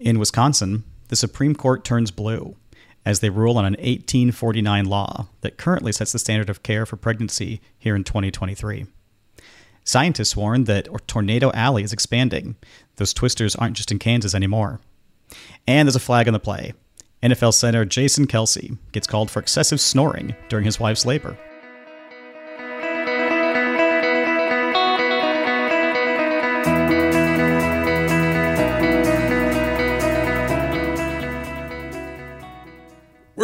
In Wisconsin, the Supreme Court turns blue as they rule on an 1849 law that currently sets the standard of care for pregnancy here in 2023. Scientists warn that Tornado Alley is expanding. Those twisters aren't just in Kansas anymore. And there's a flag on the play. NFL center Jason Kelce gets called for excessive snoring during his wife's labor.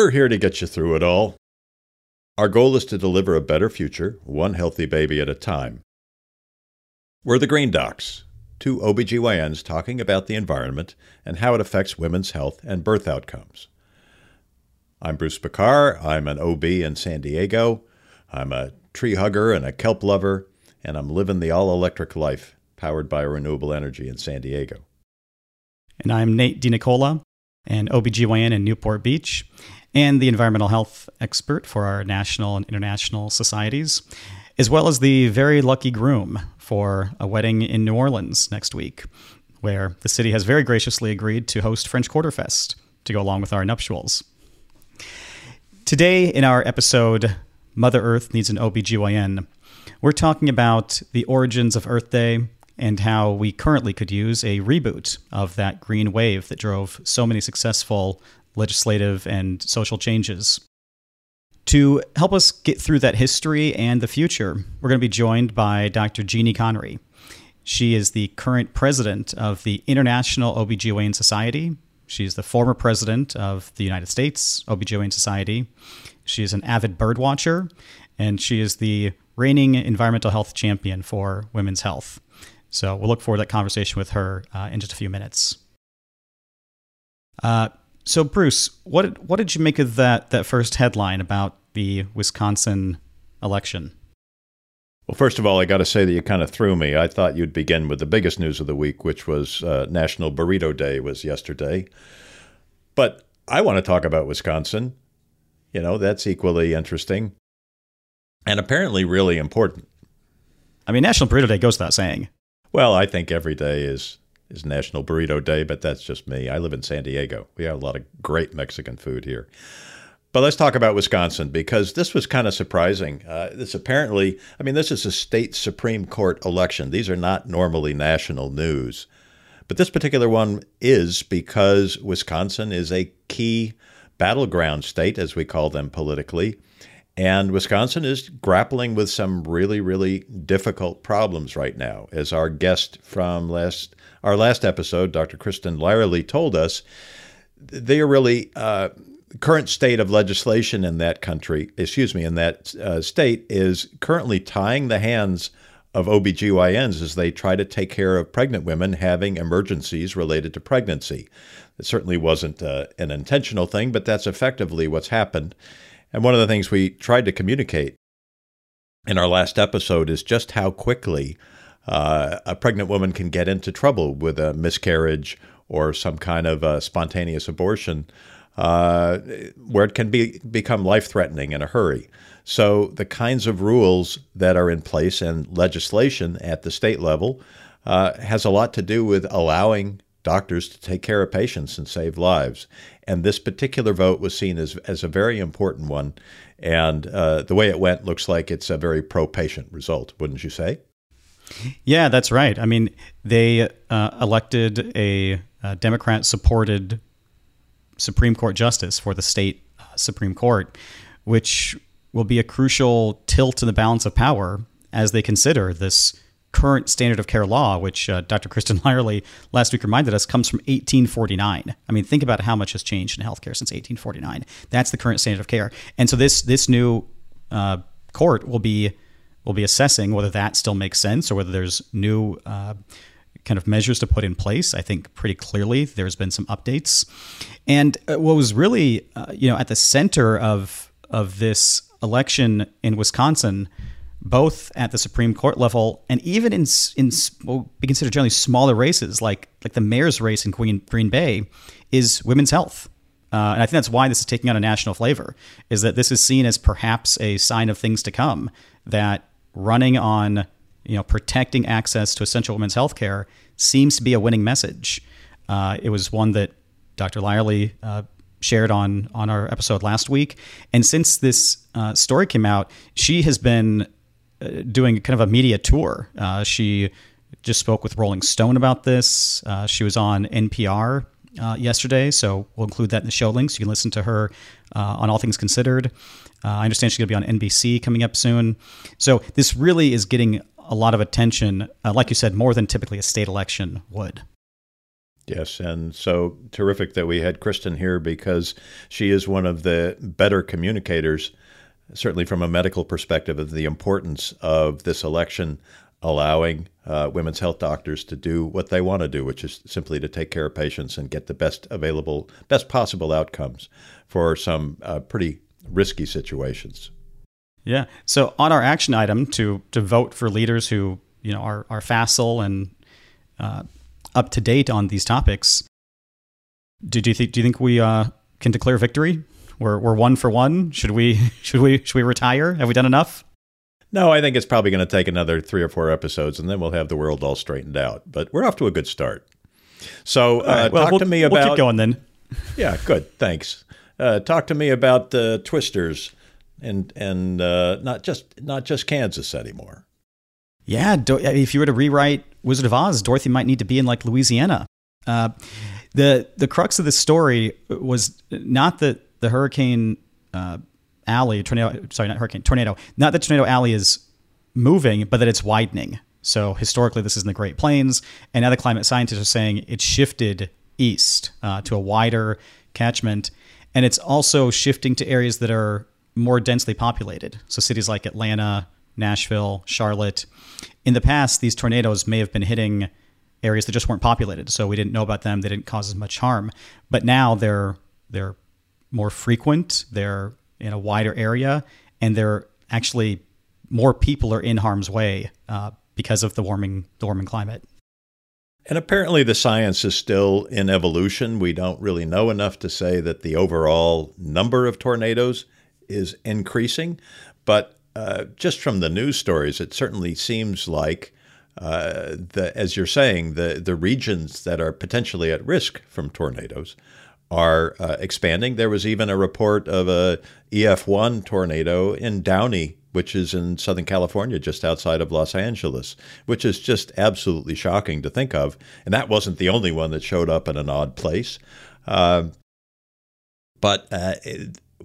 We're here to get you through it all. Our goal is to deliver a better future, one healthy baby at a time. We're the Green Docs, two OBGYNs talking about the environment and how it affects women's health and birth outcomes. I'm Bruce Picard. I'm an OB in San Diego. I'm a tree hugger and a kelp lover, and I'm living the all electric life powered by renewable energy in San Diego. And I'm Nate DeNicola, an OBGYN in Newport Beach and the environmental health expert for our national and international societies, as well as the very lucky groom for a wedding in New Orleans next week, where the city has very graciously agreed to host French Quarter Fest to go along with our nuptials. Today, in our episode, Mother Earth Needs an OBGYN, we're talking about the origins of Earth Day and how we currently could use a reboot of that green wave that drove so many successful legislative and social changes. To help us get through that history and the future, we're going to be joined by Dr. Jeanne Conry. She is the current president of the International OBGYN Society. She's the former president of the United States OBGYN Society. She is an avid bird watcher, and she is the reigning environmental health champion for women's health. So we'll look forward to that conversation with her uh, in just a few minutes. Uh, so, Bruce, what what did you make of that that first headline about the Wisconsin election? Well, first of all, I got to say that you kind of threw me. I thought you'd begin with the biggest news of the week, which was uh, National Burrito Day was yesterday. But I want to talk about Wisconsin. You know, that's equally interesting and apparently really important. I mean, National Burrito Day goes without saying. Well, I think every day is is National Burrito Day, but that's just me. I live in San Diego. We have a lot of great Mexican food here. But let's talk about Wisconsin because this was kind of surprising. Uh, this apparently, I mean, this is a state Supreme Court election. These are not normally national news. But this particular one is because Wisconsin is a key battleground state, as we call them politically. And Wisconsin is grappling with some really, really difficult problems right now. As our guest from last our last episode, Dr. Kristin Lyerly, told us, they are really uh, current state of legislation in that country, excuse me, in that uh, state is currently tying the hands of OBGYNs as they try to take care of pregnant women having emergencies related to pregnancy. It certainly wasn't uh, an intentional thing, but that's effectively what's happened. And one of the things we tried to communicate in our last episode is just how quickly uh, a pregnant woman can get into trouble with a miscarriage or some kind of a spontaneous abortion, uh, where it can be become life threatening in a hurry. So the kinds of rules that are in place and legislation at the state level uh, has a lot to do with allowing doctors to take care of patients and save lives. And this particular vote was seen as, as a very important one. And uh, the way it went looks like it's a very pro patient result, wouldn't you say? Yeah, that's right. I mean, they uh, elected a, a Democrat supported Supreme Court justice for the state uh, Supreme Court, which will be a crucial tilt in the balance of power as they consider this current standard of care law, which uh, Dr. Kristin Lyerly last week reminded us comes from 1849. I mean, think about how much has changed in healthcare since 1849. That's the current standard of care, and so this this new uh, court will be will be assessing whether that still makes sense or whether there's new. Uh, kind of measures to put in place. I think pretty clearly there's been some updates, and uh, what was really, uh, you know, at the center of of this election in Wisconsin both at the Supreme Court level and even in in what we consider generally smaller races, like like the mayor's race in Queen, Green Bay, is women's health. Uh, and I think that's why this is taking on a national flavor. Is that this is seen as perhaps a sign of things to come. That running on you know protecting access to essential women's health care seems to be a winning message. Uh, it was one that Dr. Lyerly uh, shared on on our episode last week, and since this uh, story came out, she has been uh, doing kind of a media tour. Uh, she just spoke with Rolling Stone about this. Uh, she was on NPR yesterday, so we'll include that in the show links. You can listen to her on All Things Considered. Uh, I understand she's going to be on NBC coming up soon. So this really is getting a lot of attention, uh, like you said, more than typically a state election would. Yes, and so terrific that we had Kristin here because she is one of the better communicators, certainly from a medical perspective, of the importance of this election allowing uh, women's health doctors to do what they want to do, which is simply to take care of patients and get the best available, best possible outcomes for some uh, pretty risky situations. Yeah. So on our action item to to vote for leaders who you know are are facile and uh, up to date on these topics, do, do you think do you think we uh, can declare victory? We're we're one for one. Should we should we should we retire? Have we done enough? No, I think it's probably going to take another three or four episodes, and then we'll have the world all straightened out. But we're off to a good start. So, uh, right, well, talk we'll, to me about. We'll keep going then. yeah, good. Thanks. Uh, talk to me about the Twisters, and and uh, not just not just Kansas anymore. Yeah, do, if you were to rewrite Wizard of Oz, Dorothy might need to be in like Louisiana. Uh, the the crux of the story was not that the hurricane uh, alley, tornado, sorry, not hurricane, tornado. Not that Tornado Alley is moving, but that it's widening. So historically, this is in the Great Plains, and now the climate scientists are saying it's shifted east uh, to a wider catchment, and it's also shifting to areas that are more densely populated. So cities like Atlanta, Nashville, Charlotte. In the past, these tornadoes may have been hitting areas that just weren't populated, so we didn't know about them. They didn't cause as much harm, but now they're they're more frequent. They're in a wider area, and they're actually more people are in harm's way uh, because of the warming the warming climate. And apparently, the science is still in evolution. We don't really know enough to say that the overall number of tornadoes is increasing. But uh, just from the news stories, it certainly seems like, uh, the, as you're saying, the, the regions that are potentially at risk from tornadoes are uh, expanding. There was even a report of a EF1 tornado in Downey, which is in Southern California, just outside of Los Angeles, which is just absolutely shocking to think of. And that wasn't the only one that showed up in an odd place. Uh, but uh,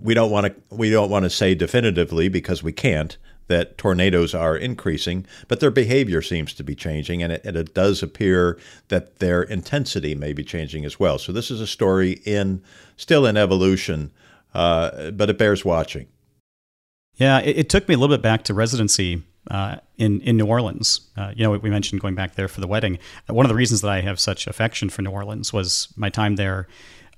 we don't want to we don't want to say definitively because we can't that tornadoes are increasing, but their behavior seems to be changing, and it, and it, does appear that their intensity may be changing as well. So this is a story in still in evolution, uh, but it bears watching. Yeah, it, it, took me a little bit back to residency uh, in in New Orleans. Uh, you know, we mentioned going back there for the wedding. One of the reasons that I have such affection for New Orleans was my time there.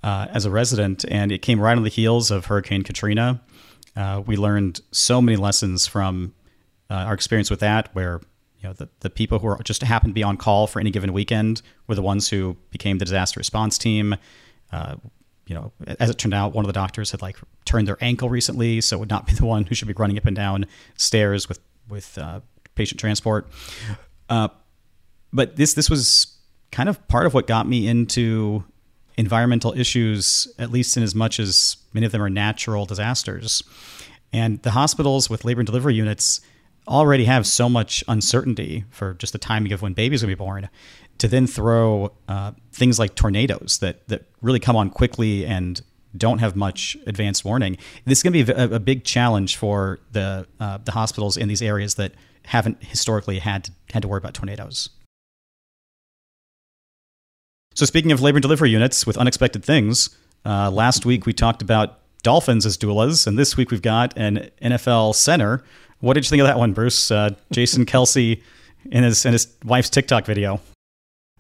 Uh, as a resident, and it came right on the heels of Hurricane Katrina, uh, we learned so many lessons from uh, our experience with that, where you know the, the people who are just happened to be on call for any given weekend were the ones who became the disaster response team. You know, as it turned out, one of the doctors had like turned their ankle recently, so would not be the one who should be running up and down stairs with with uh, patient transport. Uh, but this this was kind of part of what got me into environmental issues, at least in as much as many of them are natural disasters. And the hospitals with labor and delivery units already have so much uncertainty for just the timing of when babies will be born to then throw uh, things like tornadoes that, that really come on quickly and don't have much advanced warning. This is going to be a, a, big challenge for the uh, the hospitals in these areas that haven't historically had to, had to worry about tornadoes. So, speaking of labor and delivery units with unexpected things, uh, last week we talked about dolphins as doulas, and this week we've got an NFL center. What did you think of that one, Bruce? Uh, Jason Kelce in his in his wife's TikTok video.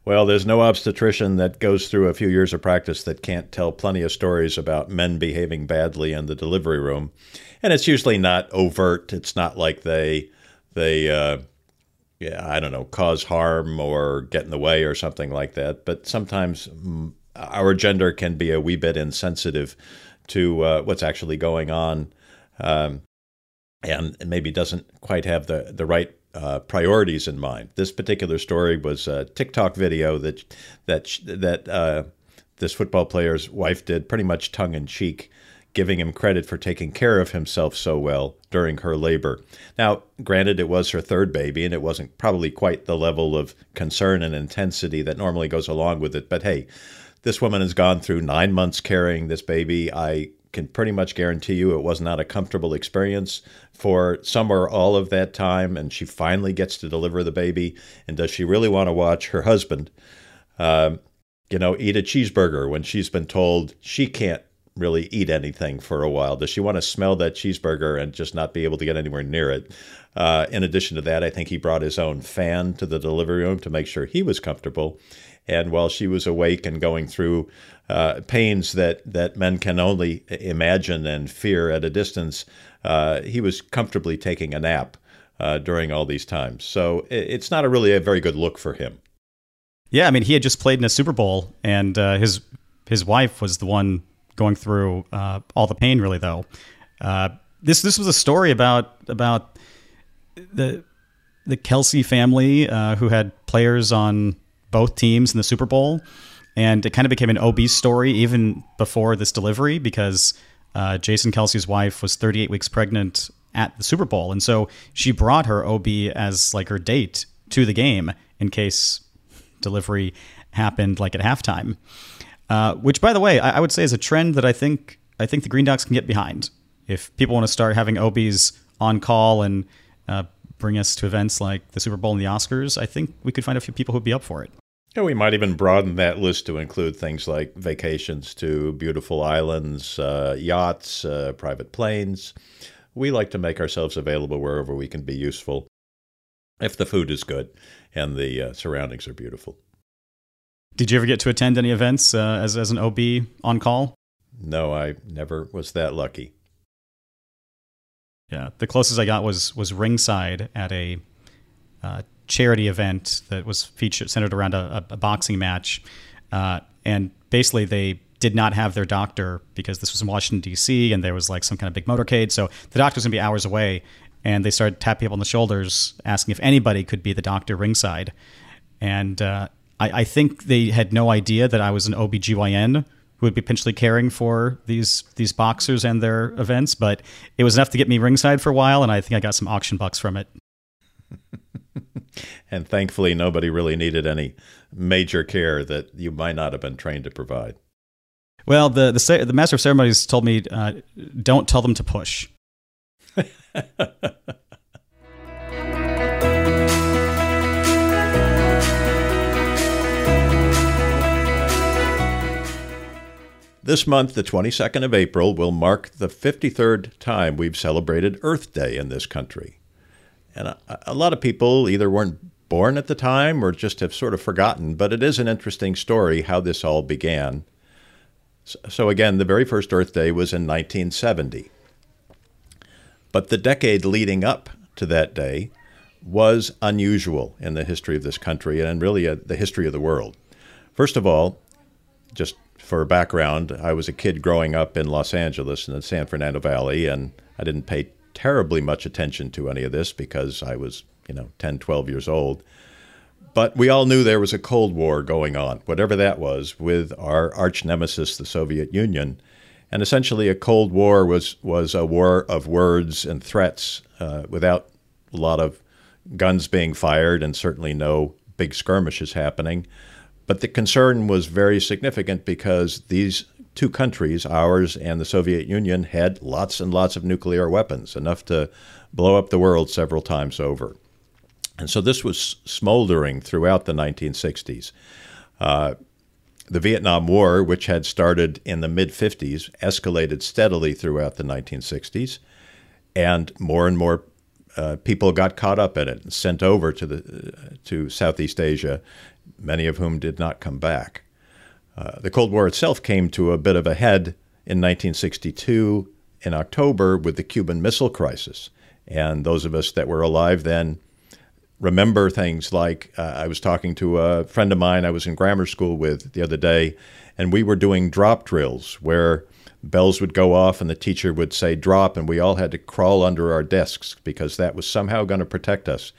Well, there's no obstetrician that goes through a few years of practice that can't tell plenty of stories about men behaving badly in the delivery room, and it's usually not overt. It's not like they they uh, yeah, I don't know, cause harm or get in the way or something like that. But sometimes mm, our gender can be a wee bit insensitive to uh, what's actually going on, um, and maybe doesn't quite have the the right uh, priorities in mind. This particular story was a TikTok video that that that uh, this football player's wife did, pretty much tongue in cheek, giving him credit for taking care of himself so well during her labor. Now, granted, it was her third baby, and it wasn't probably quite the level of concern and intensity that normally goes along with it. But hey, this woman has gone through nine months carrying this baby. I can pretty much guarantee you it was not a comfortable experience for some or all of that time. And she finally gets to deliver the baby. And does she really want to watch her husband, uh, you know, eat a cheeseburger when she's been told she can't really eat anything for a while? Does she want to smell that cheeseburger and just not be able to get anywhere near it? Uh, in addition to that, I think he brought his own fan to the delivery room to make sure he was comfortable. And while she was awake and going through uh, pains that, that men can only imagine and fear at a distance, uh, he was comfortably taking a nap uh, during all these times. So it's not a really a very good look for him. Yeah, I mean, he had just played in a Super Bowl, and uh, his his wife was the one going through uh, all the pain. Really, though, uh, this this was a story about about the the Kelce family who had players on both teams in the Super Bowl and it kind of became an obese story even before this delivery because uh, Jason Kelce's wife was 38 weeks pregnant at the Super Bowl, and so she brought her OB as like her date to the game in case delivery happened like at halftime. Uh, which, by the way, I, I, would say is a trend that I think I think the Green Docs can get behind. If people want to start having OBs on call and uh, bring us to events like the Super Bowl and the Oscars, I think we could find a few people who'd be up for it. Yeah, we might even broaden that list to include things like vacations to beautiful islands, uh, yachts, uh, private planes. We like to make ourselves available wherever we can be useful if the food is good and the uh, surroundings are beautiful. Did you ever get to attend any events uh, as, as an OB on call? No, I never was that lucky. Yeah, the closest I got was was ringside at a uh, charity event that was featured centered around a, a boxing match, uh, and basically they did not have their doctor because this was in Washington D.C. and there was like some kind of big motorcade, so the doctor was gonna be hours away, and they started tapping people on the shoulders, asking if anybody could be the doctor ringside, and uh, I, I think they had no idea that I was an OBGYN who would be potentially caring for these these boxers and their events, but it was enough to get me ringside for a while, and I think I got some auction bucks from it. and thankfully, nobody really needed any major care that you might not have been trained to provide. Well, the the, the master of ceremonies told me, uh, don't tell them to push. This month, the 22nd of April, will mark the 53rd time we've celebrated Earth Day in this country. And a, a, lot of people either weren't born at the time or just have sort of forgotten, but it is an interesting story how this all began. So, again, the very first Earth Day was in 1970. But the decade leading up to that day was unusual in the history of this country and really uh, the history of the world. First of all, just for background, I was a kid growing up in Los Angeles in the San Fernando Valley, and I didn't pay terribly much attention to any of this because I was, you know, 10, 12 years old. But we all knew there was a Cold War going on, whatever that was, with our arch nemesis, the Soviet Union. And essentially, a Cold War was, was a war of words and threats uh, without a lot of guns being fired and certainly no big skirmishes happening. But the concern was very significant because these two countries, ours and the Soviet Union, had lots and lots of nuclear weapons, enough to blow up the world several times over. And so this was smoldering throughout the 1960s. Uh, the Vietnam War, which had started in the mid 50s, escalated steadily throughout the 1960s, and more and more uh, people got caught up in it and sent over to the uh, to Southeast Asia, many of whom did not come back. Uh, the Cold War itself came to a bit of a head in 1962 in October with the Cuban Missile Crisis. And those of us that were alive then remember things like uh, I was talking to a friend of mine I was in grammar school with the other day, and we were doing drop drills where bells would go off and the teacher would say drop, and we all had to crawl under our desks because that was somehow going to protect us.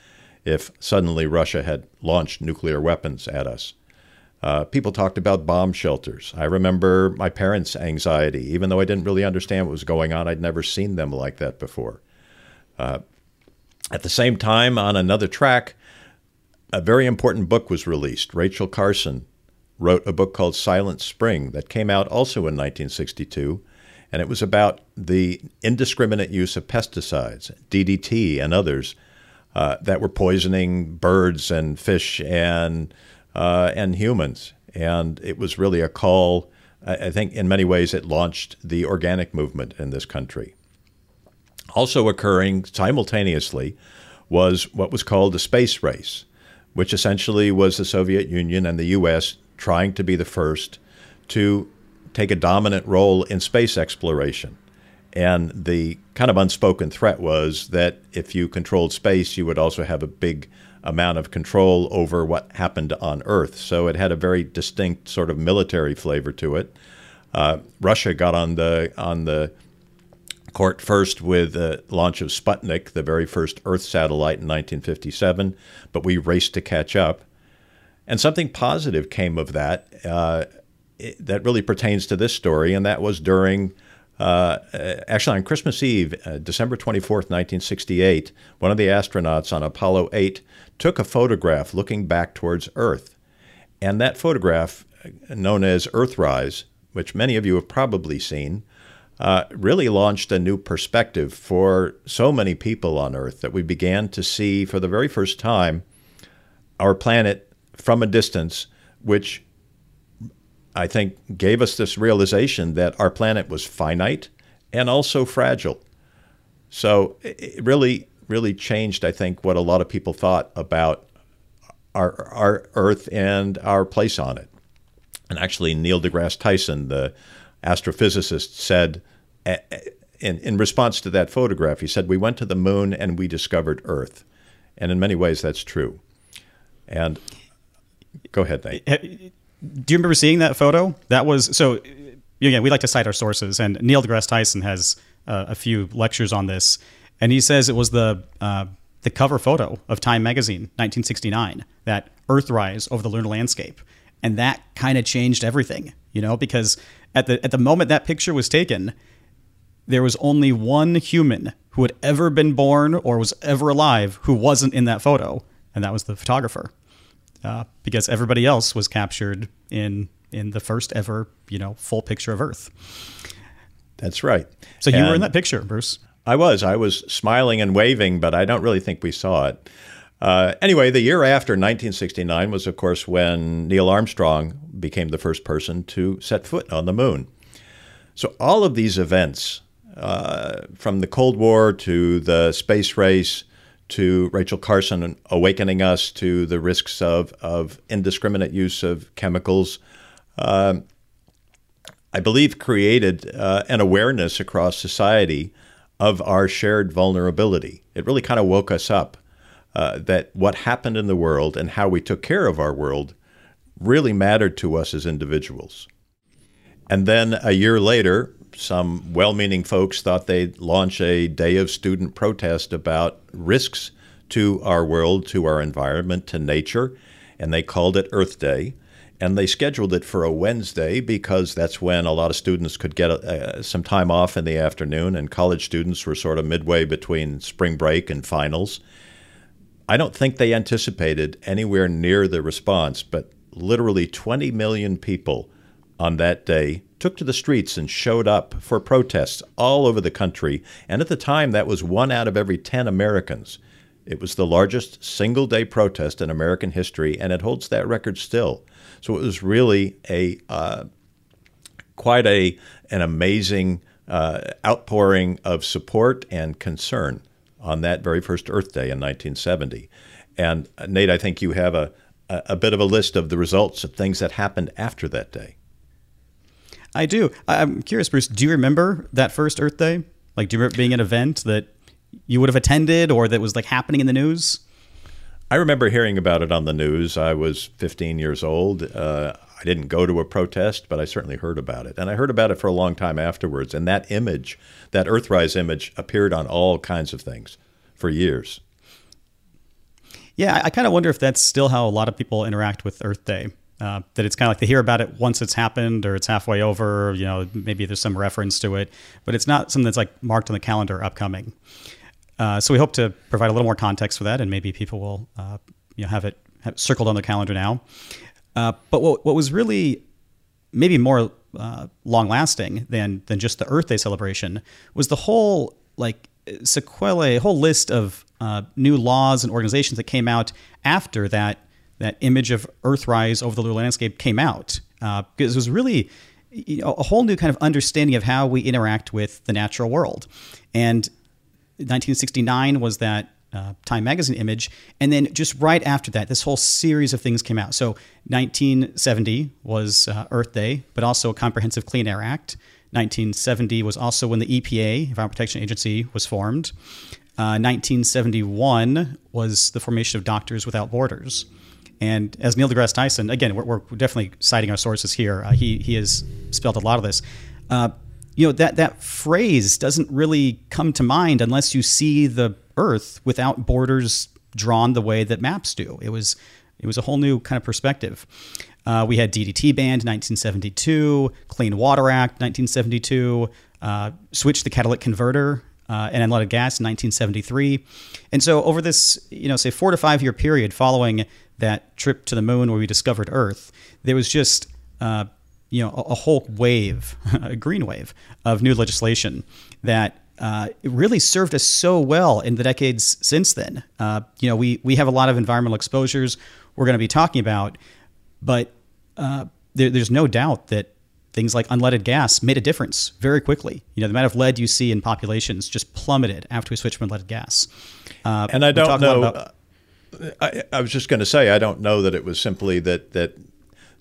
if suddenly Russia had launched nuclear weapons at us. Uh, people talked about bomb shelters. I remember my parents' anxiety, even though I didn't really understand what was going on. I'd never seen them like that before. Uh, at the same time, on another track, a very important book was released. Rachel Carson wrote a book called Silent Spring that came out also in 1962, and it was about the indiscriminate use of pesticides, DDT, and others uh, that were poisoning birds and fish and uh, and humans. And it was really a call. I think in many ways it launched the organic movement in this country. Also occurring simultaneously was what was called the space race, which essentially was the Soviet Union and the U.S. trying to be the first to take a dominant role in space exploration. And the kind of unspoken threat was that if you controlled space, you would also have a big amount of control over what happened on Earth. So it had a very distinct sort of military flavor to it. Uh, Russia got on the on the court first with the launch of Sputnik, the very first Earth satellite in 1957, but we raced to catch up. And something positive came of that uh, it, that really pertains to this story, and that was during uh, actually on Christmas Eve, uh, December 24th, 1968, one of the astronauts on Apollo 8 took a photograph looking back towards Earth. And that photograph, uh, known as Earthrise, which many of you have probably seen, uh, really launched a new perspective for so many people on Earth that we began to see for the very first time our planet from a distance, which I think, gave us this realization that our planet was finite and also fragile. So it really, really changed, I think, what a lot of people thought about our, our Earth and our place on it. And actually, Neil deGrasse Tyson, the astrophysicist, said, in, in response to that photograph, he said, We went to the moon and we discovered Earth. And in many ways, that's true. And go ahead, Nate do you remember seeing that photo? That was so. Again, we like to cite our sources, and Neil deGrasse Tyson has uh, a few lectures on this, and he says it was the uh, the cover photo of Time magazine, 1969, that Earthrise over the lunar landscape, and that kind of changed everything, you know, because at the at the moment that picture was taken, there was only one human who had ever been born or was ever alive who wasn't in that photo, and that was the photographer uh, because everybody else was captured in in the first ever you know full picture of Earth. That's right. So you and were in that picture, Bruce. I was. I was smiling and waving, but I don't really think we saw it. Uh, anyway, the year after 1969 was, of course, when Neil Armstrong became the first person to set foot on the moon. So all of these events, uh, from the Cold War to the space race to Rachel Carson awakening us to the risks of, of indiscriminate use of chemicals, uh, I believe created uh, an awareness across society of our shared vulnerability. It really kind of woke us up uh, that what happened in the world and how we took care of our world really mattered to us as individuals. And then a year later, some well meaning folks thought they'd launch a day of student protest about risks to our world, to our environment, to nature, and they called it Earth Day. And they scheduled it for a Wednesday because that's when a lot of students could get uh, some time off in the afternoon, and college students were sort of midway between spring break and finals. I don't think they anticipated anywhere near the response, but literally 20 million people on that day took to the streets and showed up for protests all over the country. And at the time, that was one out of every 10 Americans. It was the largest single day protest in American history, and it holds that record still. So it was really a uh, quite a an amazing uh, outpouring of support and concern on that very first Earth Day in 1970. And uh, Nate, I think you have a, a bit of a list of the results of things that happened after that day. I do. I'm curious, Bruce. Do you remember that first Earth Day? Like, do you remember being an event that you would have attended or that was like happening in the news? I remember hearing about it on the news. I was 15 years old. Uh, I didn't go to a protest, but I certainly heard about it. And I heard about it for a long time afterwards. And that image, that Earthrise image, appeared on all kinds of things for years. Yeah, I, I kind of wonder if that's still how a lot of people interact with Earth Day. Uh, that it's kind of like they hear about it once it's happened or it's halfway over. You know, maybe there's some reference to it, but it's not something that's like marked on the calendar upcoming. Uh, so we hope to provide a little more context for that, and maybe people will uh, you know have it, have it circled on the calendar now. Uh, but what what was really maybe more uh, long lasting than than just the Earth Day celebration was the whole like sequelae, a whole list of new laws and organizations that came out after that that image of Earthrise over the lunar landscape came out uh, because it was really you know, a whole new kind of understanding of how we interact with the natural world. And 1969 was that uh, Time magazine image. And then just right after that, this whole series of things came out. So 1970 was uh, Earth Day, but also a Comprehensive Clean Air Act. 1970 was also when the EPA, Environmental Protection Agency, was formed. Uh, 1971 was the formation of Doctors Without Borders. And as Neil deGrasse Tyson, again, we're, we're definitely citing our sources here. Uh, he, he has spelled a lot of this. Uh, you know, that, that phrase doesn't really come to mind unless you see the Earth without borders drawn the way that maps do. It was, it was a whole new kind of perspective. Uh, we had DDT banned 1972, Clean Water Act 1972, uh, switched the catalytic converter uh, and unleaded gas in 1973. And so over this, you know, say four to five year period following that trip to the moon where we discovered Earth, there was just uh, you know a, a, whole wave, a green wave of new legislation that. Uh, it really served us so well in the decades since then. Uh, you know, we we have a lot of environmental exposures we're going to be talking about, but uh, there, there's no doubt that things like unleaded gas made a difference very quickly. You know, the amount of lead you see in populations just plummeted after we switched from unleaded gas. Uh, and I don't know. About, I, I, was just going to say I don't know that it was simply that that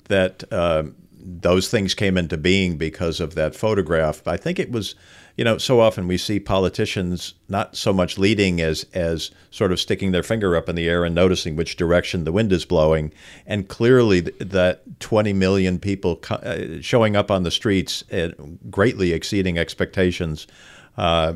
that um, those things came into being because of that photograph. I think it was, you know, so often we see politicians not so much leading as as sort of sticking their finger up in the air and noticing which direction the wind is blowing. And clearly, that 20 million people uh, showing up on the streets, uh, greatly exceeding expectations. Uh,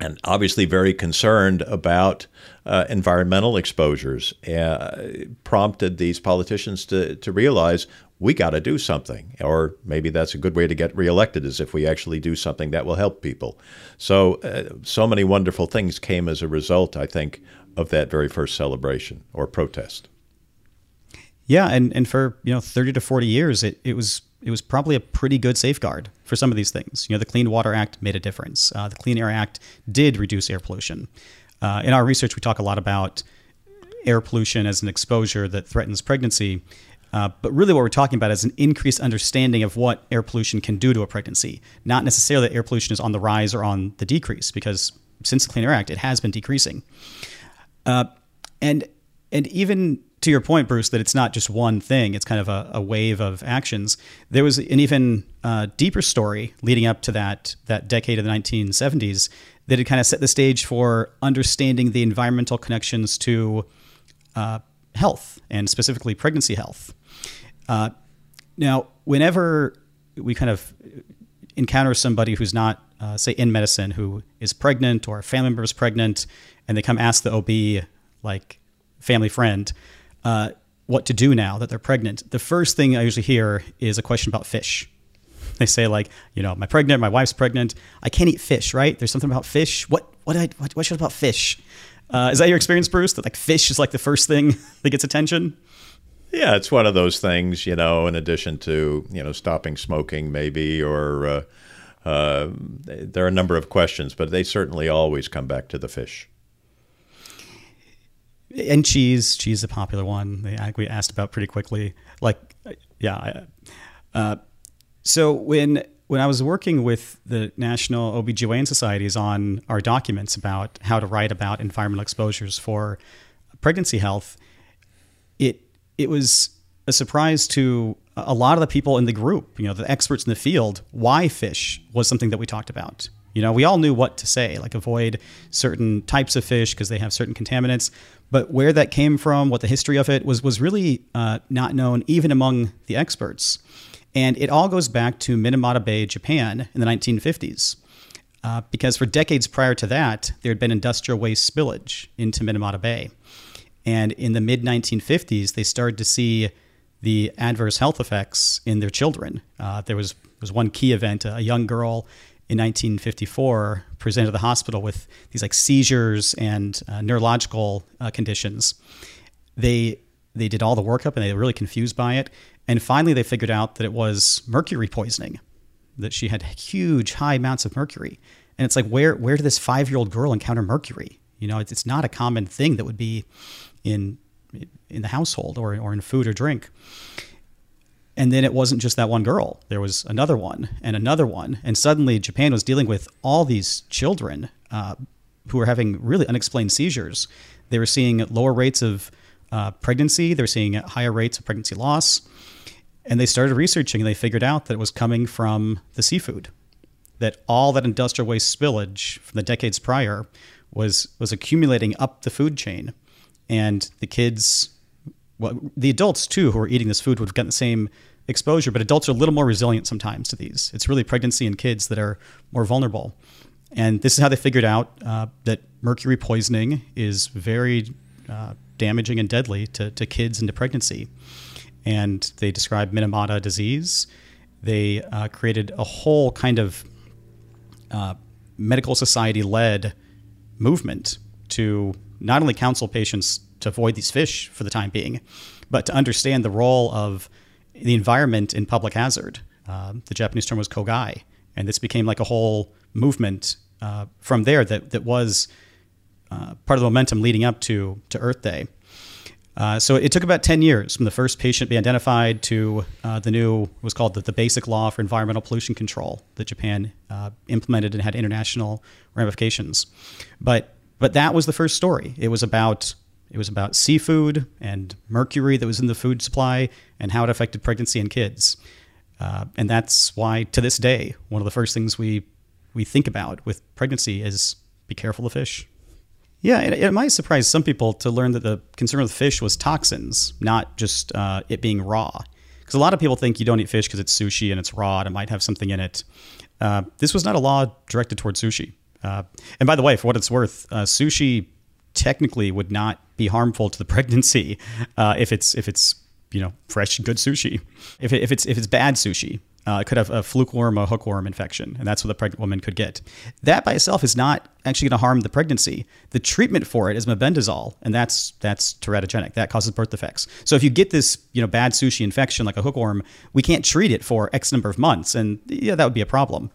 and obviously very concerned about uh, environmental exposures, uh, prompted these politicians to, to realize we got to do something. Or maybe that's a good way to get reelected, is if we actually do something that will help people. So, uh, so many wonderful things came as a result, I think, of that very first celebration or protest. Yeah, and, and for you know thirty to forty years, it, it was it was probably a pretty good safeguard for some of these things. You know, the Clean Water Act made a difference. Uh, the Clean Air Act did reduce air pollution. Uh, in our research, we talk a lot about air pollution as an exposure that threatens pregnancy. Uh, but really, what we're talking about is an increased understanding of what air pollution can do to a pregnancy. Not necessarily that air pollution is on the rise or on the decrease, because since the Clean Air Act, it has been decreasing. Uh, and and even to your point, Bruce, that it's not just one thing, it's kind of a, a wave of actions. There was an even uh, deeper story leading up to that, that decade of the 1970s that had kind of set the stage for understanding the environmental connections to uh, health and specifically pregnancy health. Uh, now, whenever we kind of encounter somebody who's not, uh, say, in medicine, who is pregnant or a family member is pregnant, and they come ask the OB, like, family friend, uh, what to do now that they're pregnant, the first thing I usually hear is a question about fish. They say like, you know, my pregnant, my wife's pregnant. I can't eat fish, right? There's something about fish. What what I, what, what should about fish? Uh, is that your experience, Bruce? That like fish is like the first thing that gets attention? Yeah, it's one of those things, you know. In addition to you know stopping smoking, maybe, or uh, uh, there are a number of questions, but they certainly always come back to the fish and cheese. Cheese is a popular one. They, we asked about pretty quickly. Like, yeah. Uh, so when when I was working with the National OBGYN Societies on our documents about how to write about environmental exposures for pregnancy health, it it was a surprise to a lot of the people in the group, you know, the experts in the field, why fish was something that we talked about. You know, we all knew what to say, like avoid certain types of fish because they have certain contaminants. But where that came from, what the history of it was, was really uh, not known even among the experts. And it all goes back to Minamata Bay, Japan in the 1950s. Uh, because for decades prior to that, there had been industrial waste spillage into Minamata Bay. And in the mid 1950s, they started to see the adverse health effects in their children. Uh, there was was one key event. A young girl in 1954 presented to the hospital with these like seizures and uh, neurological uh, conditions. They they did all the workup and they were really confused by it. And finally, they figured out that it was mercury poisoning, that she had huge high amounts of mercury. And it's like, where where did this five year old girl encounter mercury? You know, it's, it's not a common thing that would be in in the household or, or in food or drink. And then it wasn't just that one girl. There was another one and another one. And suddenly Japan was dealing with all these children uh, who were having really unexplained seizures. They were seeing lower rates of uh, pregnancy, they were seeing higher rates of pregnancy loss. And they started researching and they figured out that it was coming from the seafood, that all that industrial waste spillage from the decades prior was, was accumulating up the food chain and the kids, well, the adults too, who are eating this food would have gotten the same exposure, but adults are a little more resilient sometimes to these. It's really pregnancy and kids that are more vulnerable. And this is how they figured out uh, that mercury poisoning is very uh, damaging and deadly to, to kids into pregnancy. And they described Minamata disease. They uh, created a whole kind of uh, medical society led movement to not only counsel patients to avoid these fish for the time being, but to understand the role of the environment in public hazard. Uh, the Japanese term was kogai, and this became like a whole movement uh, from there that that was uh, part of the momentum leading up to to Earth Day. Uh, so it took about 10 years from the first patient being identified to uh, the new was called the, the, basic law for environmental pollution control that Japan uh, implemented and had international ramifications. But but that was the first story. It was about it was about seafood and mercury that was in the food supply and how it affected pregnancy and kids. Uh, and that's why, to this day, one of the first things we we think about with pregnancy is be careful of fish. Yeah, it, it might surprise some people to learn that the concern with fish was toxins, not just uh, it being raw. Because a lot of people think you don't eat fish because it's sushi and it's raw and it might have something in it. Uh, this was not a law directed towards sushi. Uh, and by the way, for what it's worth, uh, sushi technically would not be harmful to the pregnancy uh, if it's if it's you know fresh good sushi. If, it, if it's if it's bad sushi, uh, it could have a fluke worm, a hookworm infection, and that's what the pregnant woman could get. That by itself is not actually going to harm the pregnancy. The treatment for it is mebendazole, and that's that's teratogenic. That causes birth defects. So if you get this you know bad sushi infection like a hookworm, we can't treat it for X number of months, and yeah, that would be a problem.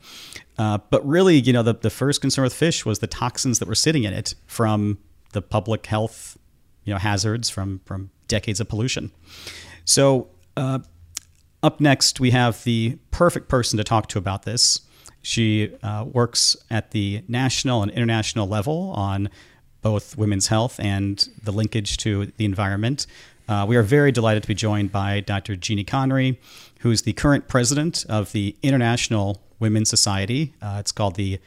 Uh, but really, you know, the, the first concern with fish was the toxins that were sitting in it from the public health, you know, hazards from from decades of pollution. So, uh, up next, we have the perfect person to talk to about this. She uh, works at the national and international level on both women's health and the linkage to the environment. Uh, we are very delighted to be joined by Dr. Jeanne Conry, who is the current president of the International Women's Society. Uh, it's called the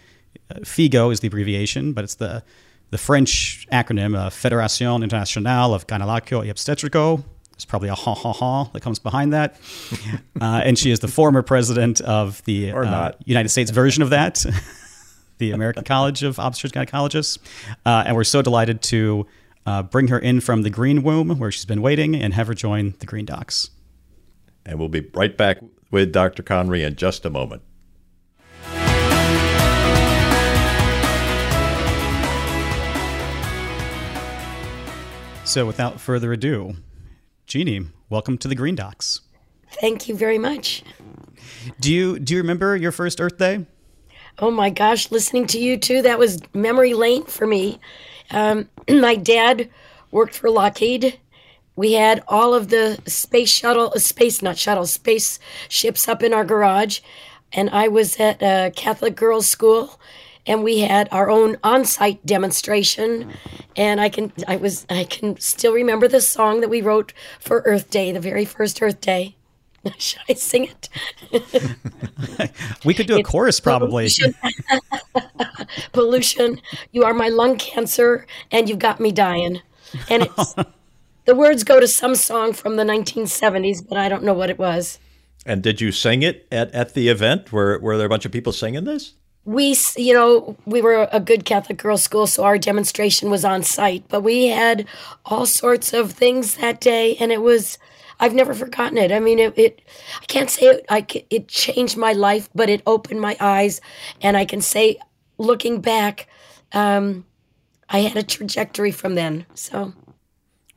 uh, FIGO is the abbreviation, but it's the the French acronym uh, Fédération Internationale of Gynécologie et Obstétrico. There's probably a ha ha ha that comes behind that. Uh, and she is the former president of the uh, United States version of that, the American College of Obstetrics and Gynecologists. Uh, and we're so delighted to uh, bring her in from the Green Womb, where she's been waiting, and have her join the Green Docs. And we'll be right back with Dr. Conry in just a moment. So, without further ado, Jeanne, welcome to the Green Docs. Thank you very much. Do you do you remember your first Earth Day? Oh my gosh, listening to you too, that was memory lane for me. Um, my dad worked for Lockheed. We had all of the space shuttle, space not shuttle, space ships up in our garage, and I was at a Catholic girls' school, and we had our own on-site demonstration. And i can i was i can still remember the song that we wrote for earth day the very first earth day. Should i sing it? We could do a it's chorus probably. pollution. pollution. You are my lung cancer and you've got me dying. And it's the words go to some song from the 1970s but i don't know what it was. And did you sing it at, at the event? Were, were there a bunch of people singing this we, you know, we were a good Catholic girls' school, so our demonstration was on site. But we had all sorts of things that day, and it was. I've never forgotten it. I mean, it. it I can't say it. I. It changed my life, but it opened my eyes, and I can say, looking back, um, I had a trajectory from then. So.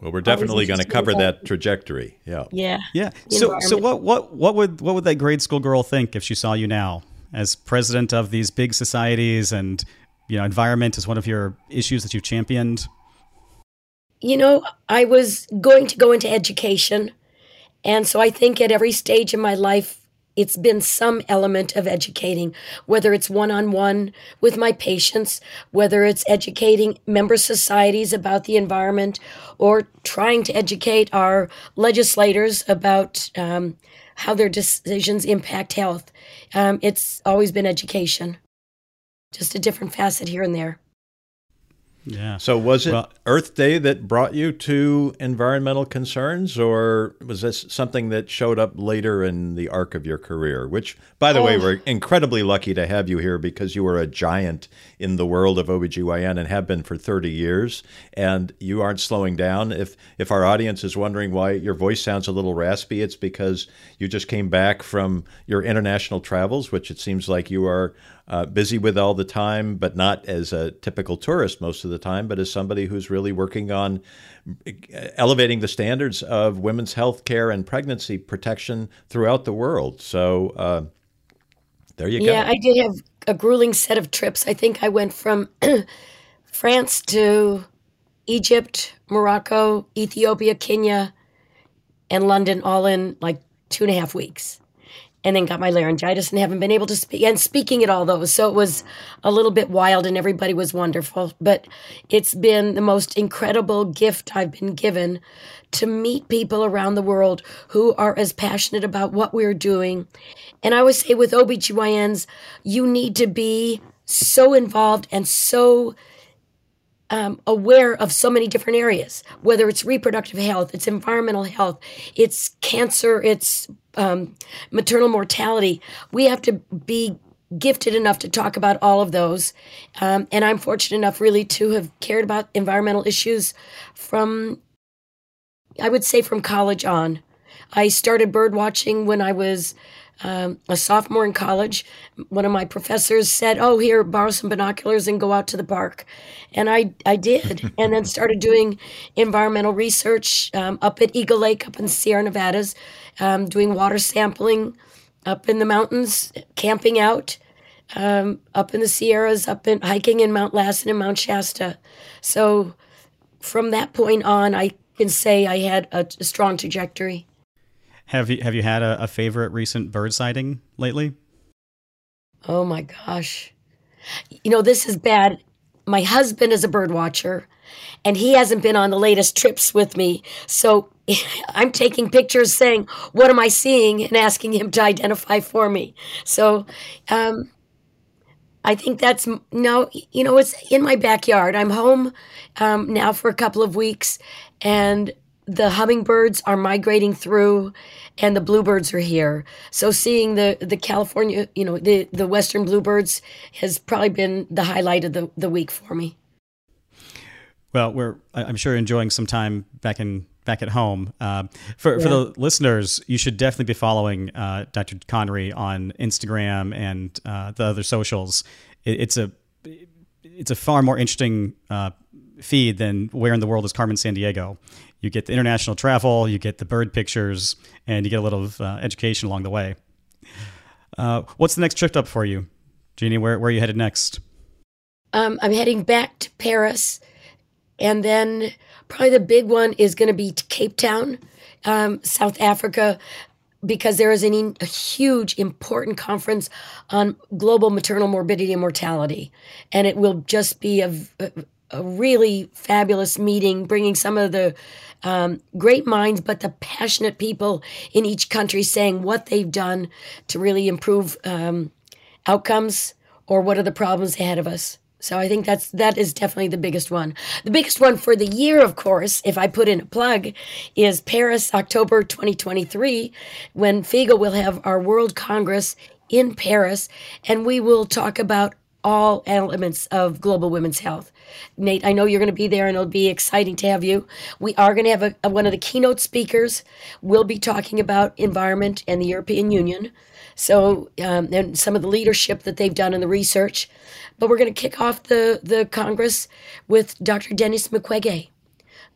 Well, we're definitely going to cover that trajectory. Yeah. Yeah. Yeah. So, so what, what, what would, what would that grade school girl think if she saw you now as president of these big societies and, you know, environment is one of your issues that you've championed? You know, I was going to go into education. And so I think at every stage in my life, it's been some element of educating, whether it's one on one with my patients, whether it's educating member societies about the environment, or trying to educate our legislators about um, how their decisions impact health. Um, it's always been education, just a different facet here and there. Yeah. So was it well, Earth Day that brought you to environmental concerns, or was this something that showed up later in the arc of your career? Which, by the oh. way, we're incredibly lucky to have you here because you are a giant in the world of OBGYN and have been for 30 years, and you aren't slowing down. If if our audience is wondering why your voice sounds a little raspy, it's because you just came back from your international travels, which it seems like you are uh, busy with all the time, but not as a typical tourist most of the time, but as somebody who's really working on uh, elevating the standards of women's health care and pregnancy protection throughout the world. So uh, there you go. Yeah, I did have a grueling set of trips. I think I went from France to Egypt, Morocco, Ethiopia, Kenya, and London all in like two and a half weeks and then got my laryngitis and haven't been able to speak and speaking at all those. So it was a little bit wild and everybody was wonderful. But it's been the most incredible gift I've been given to meet people around the world who are as passionate about what we're doing. And I always say with OBGYNs, you need to be so involved and so um, aware of so many different areas, whether it's reproductive health, it's environmental health, it's cancer, it's um, maternal mortality. We have to be gifted enough to talk about all of those. Um, and I'm fortunate enough really to have cared about environmental issues from, I would say, from college on. I started bird watching when I was um, a sophomore in college, one of my professors said, "Oh, here, borrow some binoculars and go out to the park," and I I did, and then started doing environmental research um, up at Eagle Lake, up in Sierra Nevadas, um, doing water sampling up in the mountains, camping out. Um, up in the Sierras, up in hiking in Mount Lassen and Mount Shasta. So from that point on, I can say I had a, a strong trajectory. Have you have you had a, a favorite recent bird sighting lately? Oh my gosh. You know, this is bad. My husband is a bird watcher and he hasn't been on the latest trips with me. So I'm taking pictures saying, What am I seeing? and asking him to identify for me. So um, I think that's no, you know, it's in my backyard. I'm home um, now for a couple of weeks and the hummingbirds are migrating through and the bluebirds are here. So seeing the the California, you know, the the western bluebirds has probably been the highlight of the the week for me. Well, we're I'm sure enjoying some time back in back at home. Uh, for yeah. for the listeners, you should definitely be following uh, Dr. Conry on Instagram and uh, the other socials. It, it's a it's a far more interesting uh, feed than Where in the World is Carmen Sandiego you get the international travel, you get the bird pictures, and you get a little uh, education along the way. Uh, what's the next trip up for you, Jeannie? Where, where are you headed next? Um, I'm heading back to Paris, and then probably the big one is going to be Cape Town, um, South Africa, because there is an, a huge, important conference on global maternal morbidity and mortality, and it will just be a, a really fabulous meeting, bringing some of the um, great minds, but the passionate people in each country saying what they've done to really improve um, outcomes or what are the problems ahead of us. So I think that's that is definitely the biggest one. The biggest one for the year, of course, if I put in a plug, is Paris, October 2023, when FIGO will have our World Congress in Paris, and we will talk about all elements of global women's health. Nate, I know you're going to be there and it'll be exciting to have you. We are going to have a, a, one of the keynote speakers We'll be talking about environment and the European Union. So, um, and some of the leadership that they've done in the research. But we're going to kick off the, the Congress with Dr. Denis Mukwege,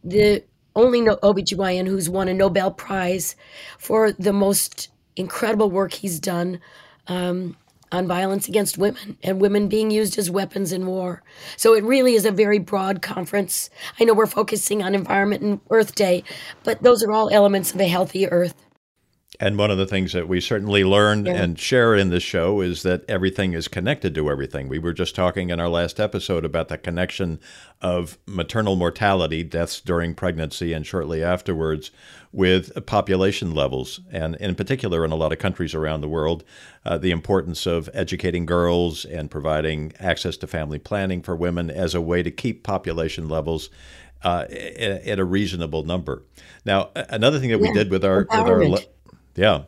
the only no- OBGYN who's won a Nobel Prize for the most incredible work he's done um, on violence against women and women being used as weapons in war. So it really is a very broad conference. I know we're focusing on Environment and Earth Day, but those are all elements of a healthy Earth. And one of the things that we certainly learn yeah. and share in this show is that everything is connected to everything. We were just talking in our last episode about the connection of maternal mortality, deaths during pregnancy and shortly afterwards, with population levels. And in particular, in a lot of countries around the world, uh, the importance of educating girls and providing access to family planning for women as a way to keep population levels uh, at, a reasonable number. Now, another thing that we did with our with our yeah.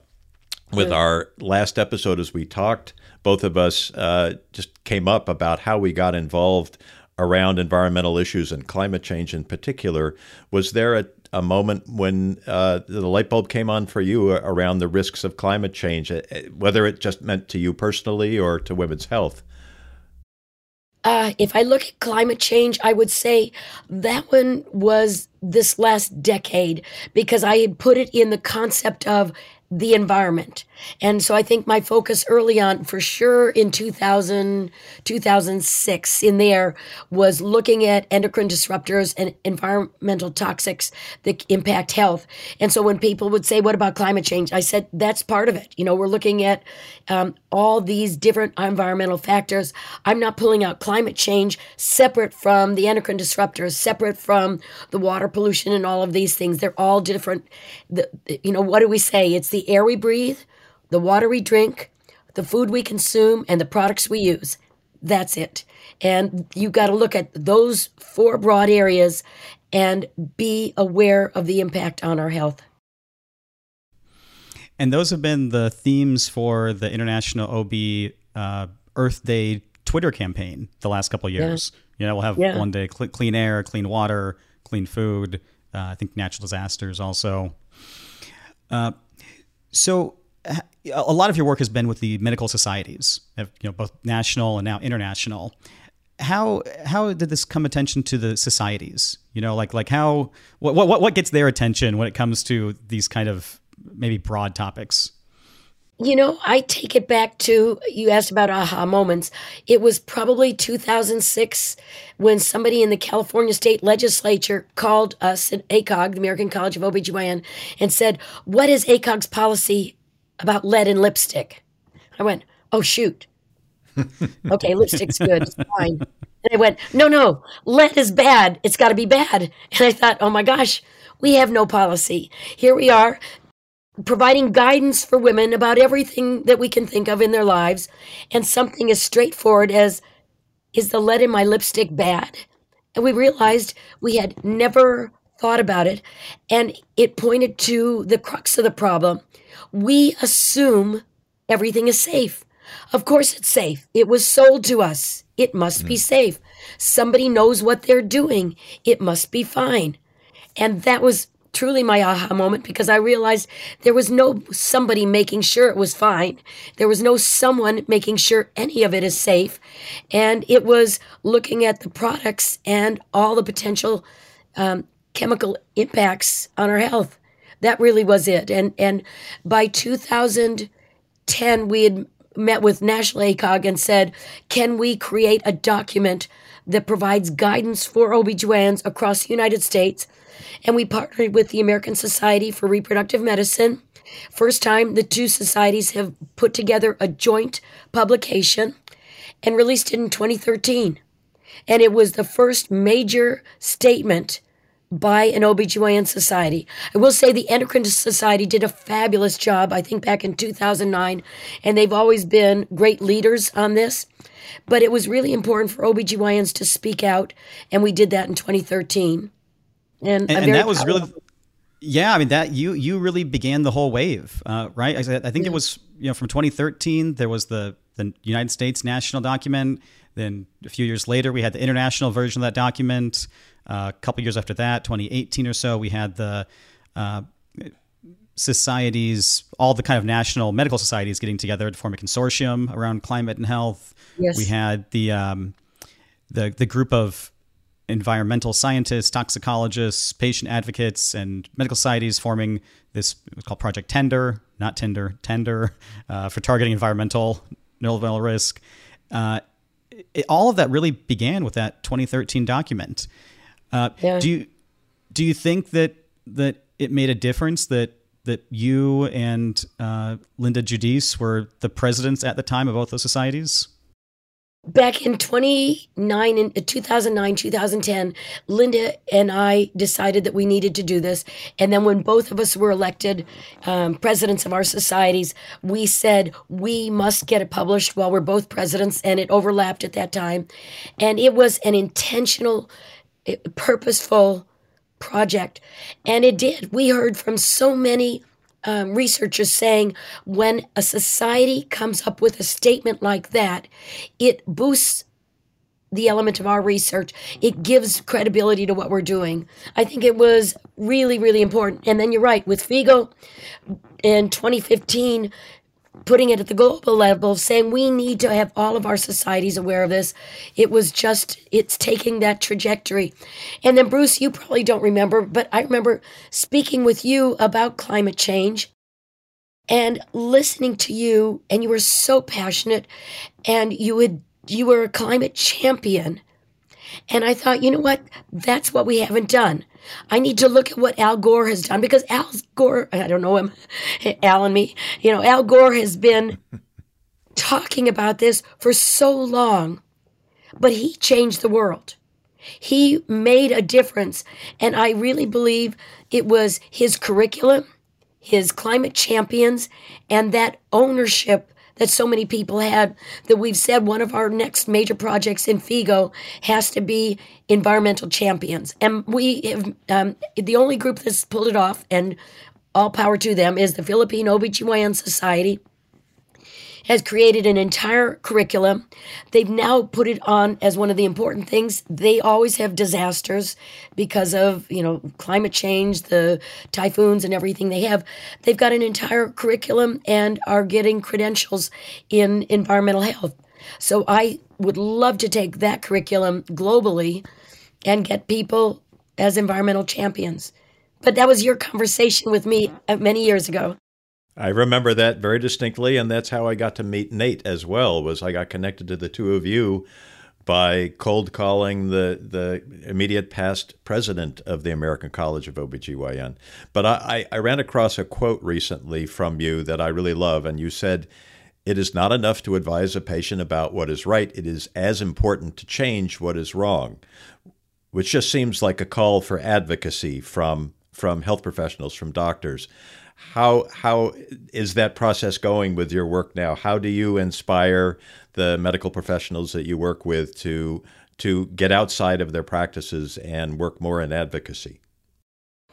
With our last episode, as we talked, both of us uh, just came up about how we got involved around environmental issues and climate change in particular. Was there a, a moment when uh, the light bulb came on for you around the risks of climate change, uh, whether it just meant to you personally or to women's health? Uh, if I look at climate change, I would say that one was this last decade because I had put it in the concept of the environment. And so I think my focus early on, for sure in 2000, 2006, in there was looking at endocrine disruptors and environmental toxics that impact health. And so when people would say, What about climate change? I said, That's part of it. You know, we're looking at um, all these different environmental factors. I'm not pulling out climate change separate from the endocrine disruptors, separate from the water pollution and all of these things. They're all different. The, you know, what do we say? It's the air we breathe the water we drink, the food we consume, and the products we use. That's it. And you've got to look at those four broad areas and be aware of the impact on our health. And those have been the themes for the International OB uh, Earth Day Twitter campaign the last couple years. Yeah. You know, we'll have yeah. one day cl- clean air, clean water, clean food. Uh, I think natural disasters also. Uh, so a lot of your work has been with the medical societies, you know, both national and now international. How how did this come attention to the societies? You know, like like how what what what gets their attention when it comes to these kind of maybe broad topics? You know, I take it back to you asked about aha moments. It was probably 2006 when somebody in the California state legislature called us at ACOG, the American College of OBGYN, and said, What is ACOG's policy about lead in lipstick. I went, oh, shoot. okay, lipstick's good. It's fine. And I went, no, no, lead is bad. It's got to be bad. And I thought, oh my gosh, we have no policy. Here we are providing guidance for women about everything that we can think of in their lives. And something as straightforward as, is the lead in my lipstick bad? And we realized we had never thought about it. And it pointed to the crux of the problem we assume everything is safe. Of course, it's safe. It was sold to us. It must mm. be safe. Somebody knows what they're doing. It must be fine. And that was truly my aha moment because I realized there was no somebody making sure it was fine. There was no someone making sure any of it is safe. And it was looking at the products and all the potential um, chemical impacts on our health that really was it. And and by 2010, we had met with National ACOG and said, can we create a document that provides guidance for OBGYNs across the United States? And we partnered with the American Society for Reproductive Medicine. First time the two societies have put together a joint publication and released it in 2013. And it was the first major statement by an OBGYN society. I will say the Endocrine Society did a fabulous job, I think back in 2009, and they've always been great leaders on this. But it was really important for OBGYNs to speak out, and we did that in 2013. And, and, and that was really yeah, I mean that you you really began the whole wave, uh, right? I, I think yeah. it was you know from 2013 there was the the United States national document. Then a few years later, we had the international version of that document. Uh, a couple years after that, 2018 or so, we had the uh, societies, all the kind of national medical societies getting together to form a consortium around climate and health. Yes. We had the um, the the group of environmental scientists, toxicologists, patient advocates, and medical societies forming this was called Project Tender, not Tinder, Tender, uh, for targeting environmental environmental risk. Uh, it, all of that really began with that 2013 document. Uh, Yeah. Do you do you think that that it made a difference that that you and uh, Linda Giudice were the presidents at the time of both those societies? Back in 29 in 2009 2010 linda and i decided that we needed to do this. And then when both of us were elected um, presidents of our societies we said we must get it published while we're both presidents and it overlapped at that time. And it was an intentional eh, purposeful project. And it did. We heard from so many um, researchers saying when a society comes up with a statement like that, it boosts the element of our research. It gives credibility to what we're doing. I think it was really, really important. And then you're right, with FIGO in 2015, putting it at the global level, saying we need to have all of our societies aware of this. It was just, it's taking that trajectory. And then, Bruce, you probably don't remember, but I remember speaking with you about climate change and listening to you, and you were so passionate, and you would, you were a climate champion. And I thought, you know what? That's what we haven't done. I need to look at what Al Gore has done because Al Gore, I don't know him, Al and me, you know, Al Gore has been talking about this for so long, but he changed the world. He made a difference. And I really believe it was his curriculum, his climate champions, and that ownership that so many people had that we've said one of our next major projects in Figo has to be environmental champions. And we have, um, the only group that's pulled it off, and all power to them, is the Philippine OBGYN Society has created an entire curriculum. They've now put it on as one of the important things. They always have disasters because of, you know, climate change, the typhoons and everything they have. They've got an entire curriculum and are getting credentials in environmental health. So I would love to take that curriculum globally and get people as environmental champions. But that was your conversation with me uh, many years ago. I remember that very distinctly, and that's how I got to meet Nate as well. Was I got connected to the two of you by cold calling the the immediate past president of the American College of OBGYN. But I, I ran across a quote recently from you that I really love, and you said, It is not enough to advise a patient about what is right, it is as important to change what is wrong. Which just seems like a call for advocacy from from health professionals, from doctors how how is that process going with your work now? How do you inspire the medical professionals that you work with to to get outside of their practices and work more in advocacy?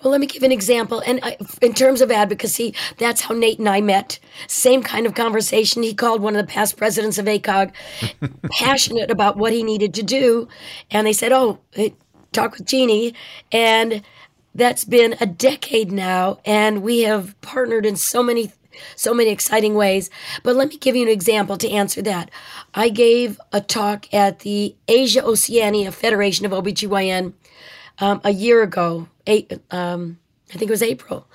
Well, let me give an example. And I, in terms of advocacy, that's how Nate and I met. Same kind of conversation. He called one of the past presidents of ACOG, passionate about what he needed to do. And they said, Oh, eh, talk with Jeannie. And that's been a decade now. And we have partnered in so many so many exciting ways. But let me give you an example to answer that. I gave a talk at the Asia Oceania Federation of OBGYN um, a year ago, eight, um, I think it was April.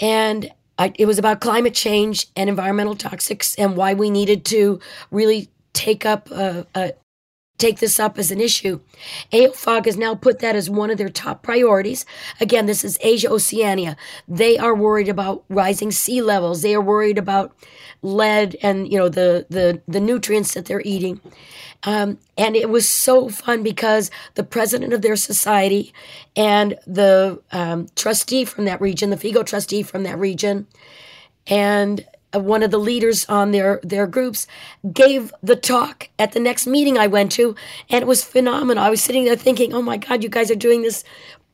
And I, it was about climate change and environmental toxics and why we needed to really take up a, a take this up as an issue. AOFOG has now put that as one of their top priorities. Again, this is Asia Oceania. They are worried about rising sea levels. They are worried about lead and you know the the the nutrients that they're eating. Um, and it was so fun because the president of their society and the um, trustee from that region, the FIGO trustee from that region, and Uh, one of the leaders on their their groups gave the talk at the next meeting I went to, and it was phenomenal. I was sitting there thinking, "Oh my God, you guys are doing this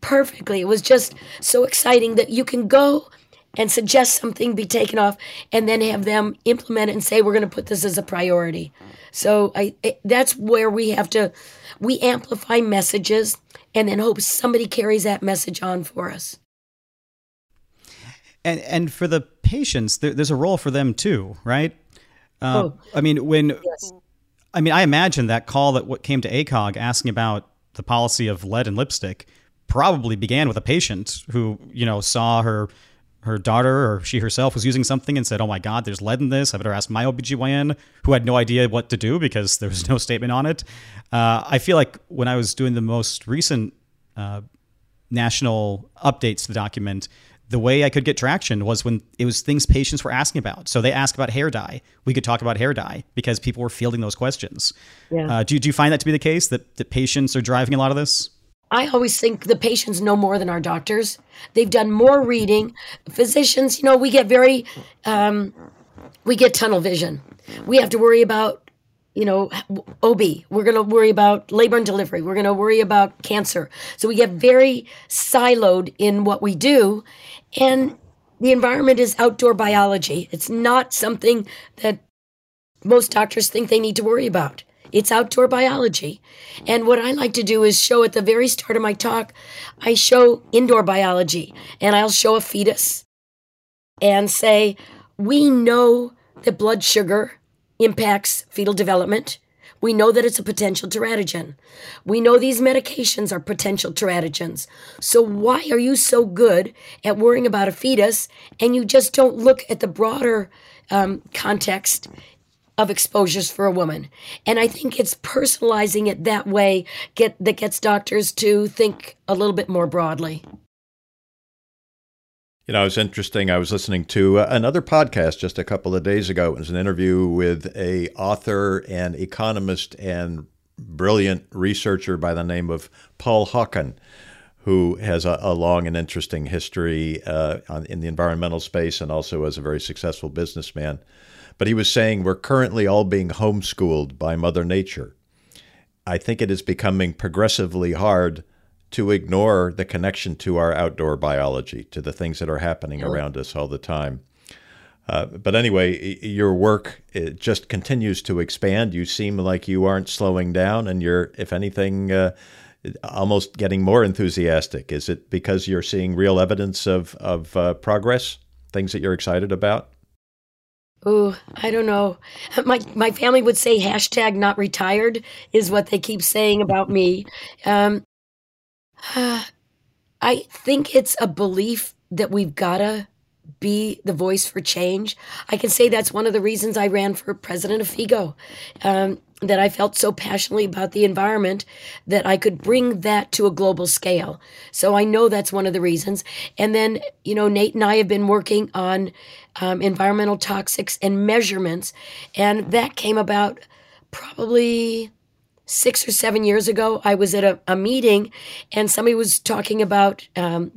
perfectly." It was just so exciting that you can go and suggest something be taken off and then have them implement it and say we're going to put this as a priority so i it, that's where we have to we amplify messages and then hope somebody carries that message on for us and and for the patients there, there's a role for them too right uh, oh. i mean when yes. i mean i imagine that call that what came to acog asking about the policy of lead and lipstick probably began with a patient who you know saw her her daughter or she herself was using something and said, Oh my God, there's lead in this. I better ask my OBGYN, who had no idea what to do because there was no statement on it. Uh, I feel like when I was doing the most recent uh, national updates to the document, the way I could get traction was when it was things patients were asking about. So they asked about hair dye. We could talk about hair dye because people were fielding those questions. Yeah. Uh, do, do you find that to be the case that, that patients are driving a lot of this? I always think the patients know more than our doctors. They've done more reading. Physicians, you know, we get very, um, we get tunnel vision. We have to worry about, you know, OB. We're going to worry about labor and delivery. We're going to worry about cancer. So we get very siloed in what we do. And the environment is outdoor biology. It's not something that most doctors think they need to worry about. It's outdoor biology. And what I like to do is show at the very start of my talk, I show indoor biology and I'll show a fetus and say, we know that blood sugar impacts fetal development. We know that it's a potential teratogen. We know these medications are potential teratogens. So, why are you so good at worrying about a fetus and you just don't look at the broader um, context of exposures for a woman. And I think it's personalizing it that way get that gets doctors to think a little bit more broadly. You know, it's interesting. I was listening to uh, another podcast just a couple of days ago. It was an interview with a author and economist and brilliant researcher by the name of Paul Hawken, who has a, a long and interesting history uh, on, in the environmental space and also as a very successful businessman. But he was saying we're currently all being homeschooled by Mother Nature. I think it is becoming progressively hard to ignore the connection to our outdoor biology, to the things that are happening around us all the time. Uh, but anyway, your work it just continues to expand. You seem like you aren't slowing down, and you're, if anything, uh, almost getting more enthusiastic. Is it because you're seeing real evidence of of uh, progress, things that you're excited about? Oh, I don't know. My my family would say hashtag not retired is what they keep saying about me. Um, I think it's a belief that we've gotta be the voice for change. I can say that's one of the reasons I ran for president of FIGO, Um, that I felt so passionately about the environment that I could bring that to a global scale. So I know that's one of the reasons. And then, you know, Nate and I have been working on um, environmental toxics and measurements, and that came about probably six or seven years ago. I was at a, a meeting, and somebody was talking about um,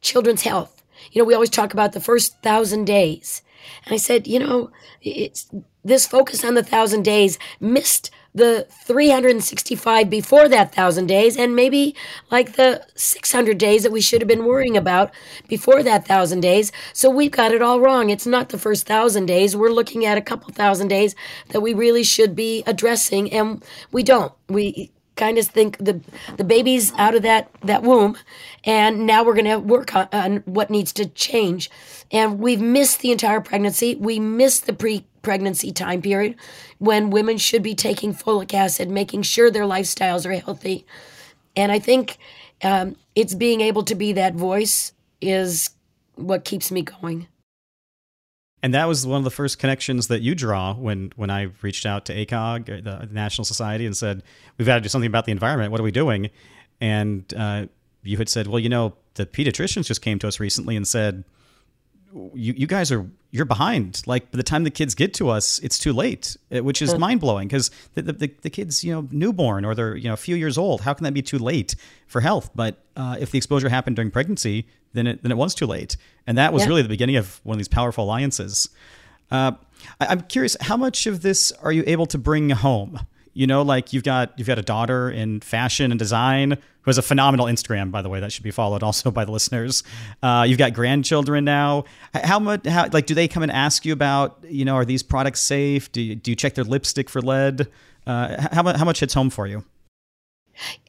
children's health. You know, we always talk about the first thousand days. And I said, you know, it's this focus on the thousand days missed the 365 before that thousand days and maybe like the 600 days that we should have been worrying about before that thousand days. So we've got it all wrong. It's not the first thousand days. We're looking at a couple thousand days that we really should be addressing and we don't. We kind of think the the baby's out of that that womb and now we're going to work on, on, what needs to change. And we've missed the entire pregnancy. We missed the pre pregnancy time period when women should be taking folic acid making sure their lifestyles are healthy and i think um, it's being able to be that voice is what keeps me going and that was one of the first connections that you draw when when I reached out to ACOG, uh, the National Society, and said, "We've got to do something about the environment. What are we doing?" And uh, you had said, "Well, you know, the pediatricians just came to us recently and said." You, you guys are you're behind. Like by the time the kids get to us, it's too late, uh, which is mind blowing because the, the, the, kids, you know, newborn or they're you know a few years old. How can that be too late for health? But uh, if the exposure happened during pregnancy, then it then it was too late, and that was yeah. really the beginning of one of these powerful alliances. Uh, I, am curious, how much of this are you able to bring home? You know, like you've got you've got a daughter in fashion and design who has a phenomenal Instagram, by the way, that should be followed also by the listeners. Uh, you've got grandchildren now. How much? How like do they come and ask you about? You know, are these products safe? Do you, do you check their lipstick for lead? Uh, how how much hits home for you?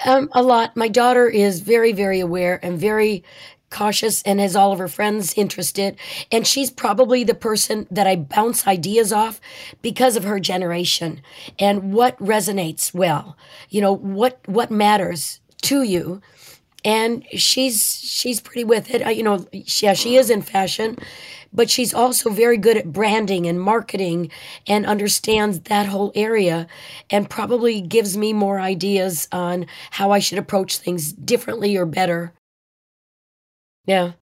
Um, a lot. My daughter is very, very aware and very cautious and has all of her friends interested. And she's probably the person that I bounce ideas off because of her generation and what resonates well. You know, what what matters to you. And she's she's pretty with it. You know, yeah, she is in fashion, but she's also very good at branding and marketing and understands that whole area and probably gives me more ideas on how I should approach things differently or better yeah.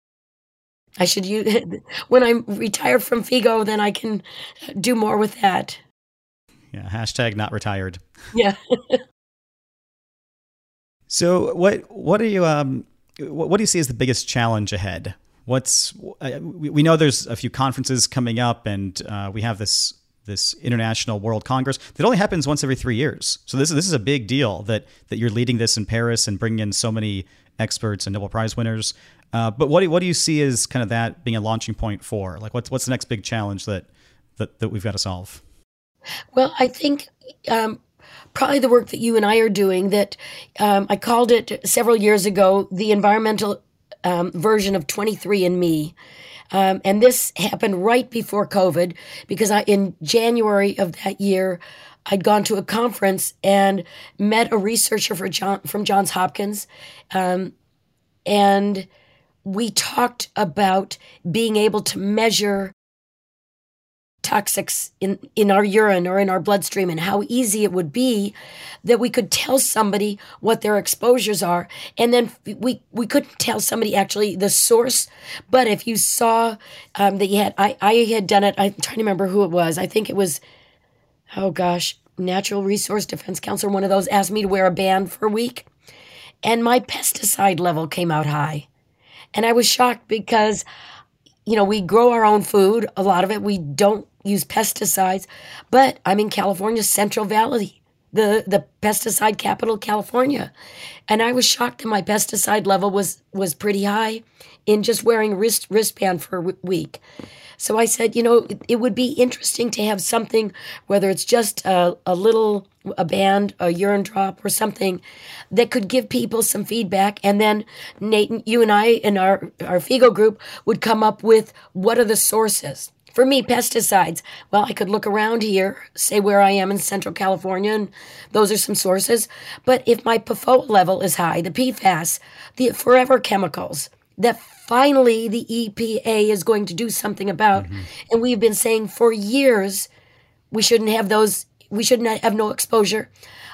I should use when I'm retired from Figo, then I can do more with that. Yeah. Hashtag not retired. Yeah. so what what are you um what, what do you see as the biggest challenge ahead? What's uh, we, we know there's a few conferences coming up, and uh, we have this this international world congress that only happens once every three years. So this is this is a big deal that that you're leading this in Paris and bringing in so many experts and Nobel Prize winners. Uh, but what do, what do you see as kind of that being a launching point for? Like, what's what's the next big challenge that that, that we've got to solve? Well, I think um, probably the work that you and I are doing. That um, I called it several years ago the environmental um, version of 23andMe. Um, and this happened right before COVID because I, in January of that year, I'd gone to a conference and met a researcher for John, from Johns Hopkins. Um, and we talked about being able to measure toxics in, in our urine or in our bloodstream and how easy it would be that we could tell somebody what their exposures are. And then we we couldn't tell somebody actually the source but if you saw um, that you had I, I had done it i'm trying to remember who it was. I think it was oh gosh natural resource defense council one of those asked me to wear a band for a week. And my pesticide level came out high and I was shocked because, you know, we grow our own food, a lot of it. We don't use pesticides, but I'm in California, Central Valley, the, the pesticide capital, California. And I was shocked that my pesticide level was, was pretty high in just wearing wrist, wristband for a week. So I said, you know, it, it would be interesting to have something, whether it's just a, a little a band, a urine drop, or something that could give people some feedback. And then Nate, you and I and our our Figo group would come up with what are the sources. For me, pesticides. Well, I could look around here, say where I am in Central California, and those are some sources. But if my PFOA level is high, the PFAS, the forever chemicals, that finally the EPA is going to do something about. Mm-hmm. And we've been saying for years we shouldn't have those, we shouldn't have no exposure.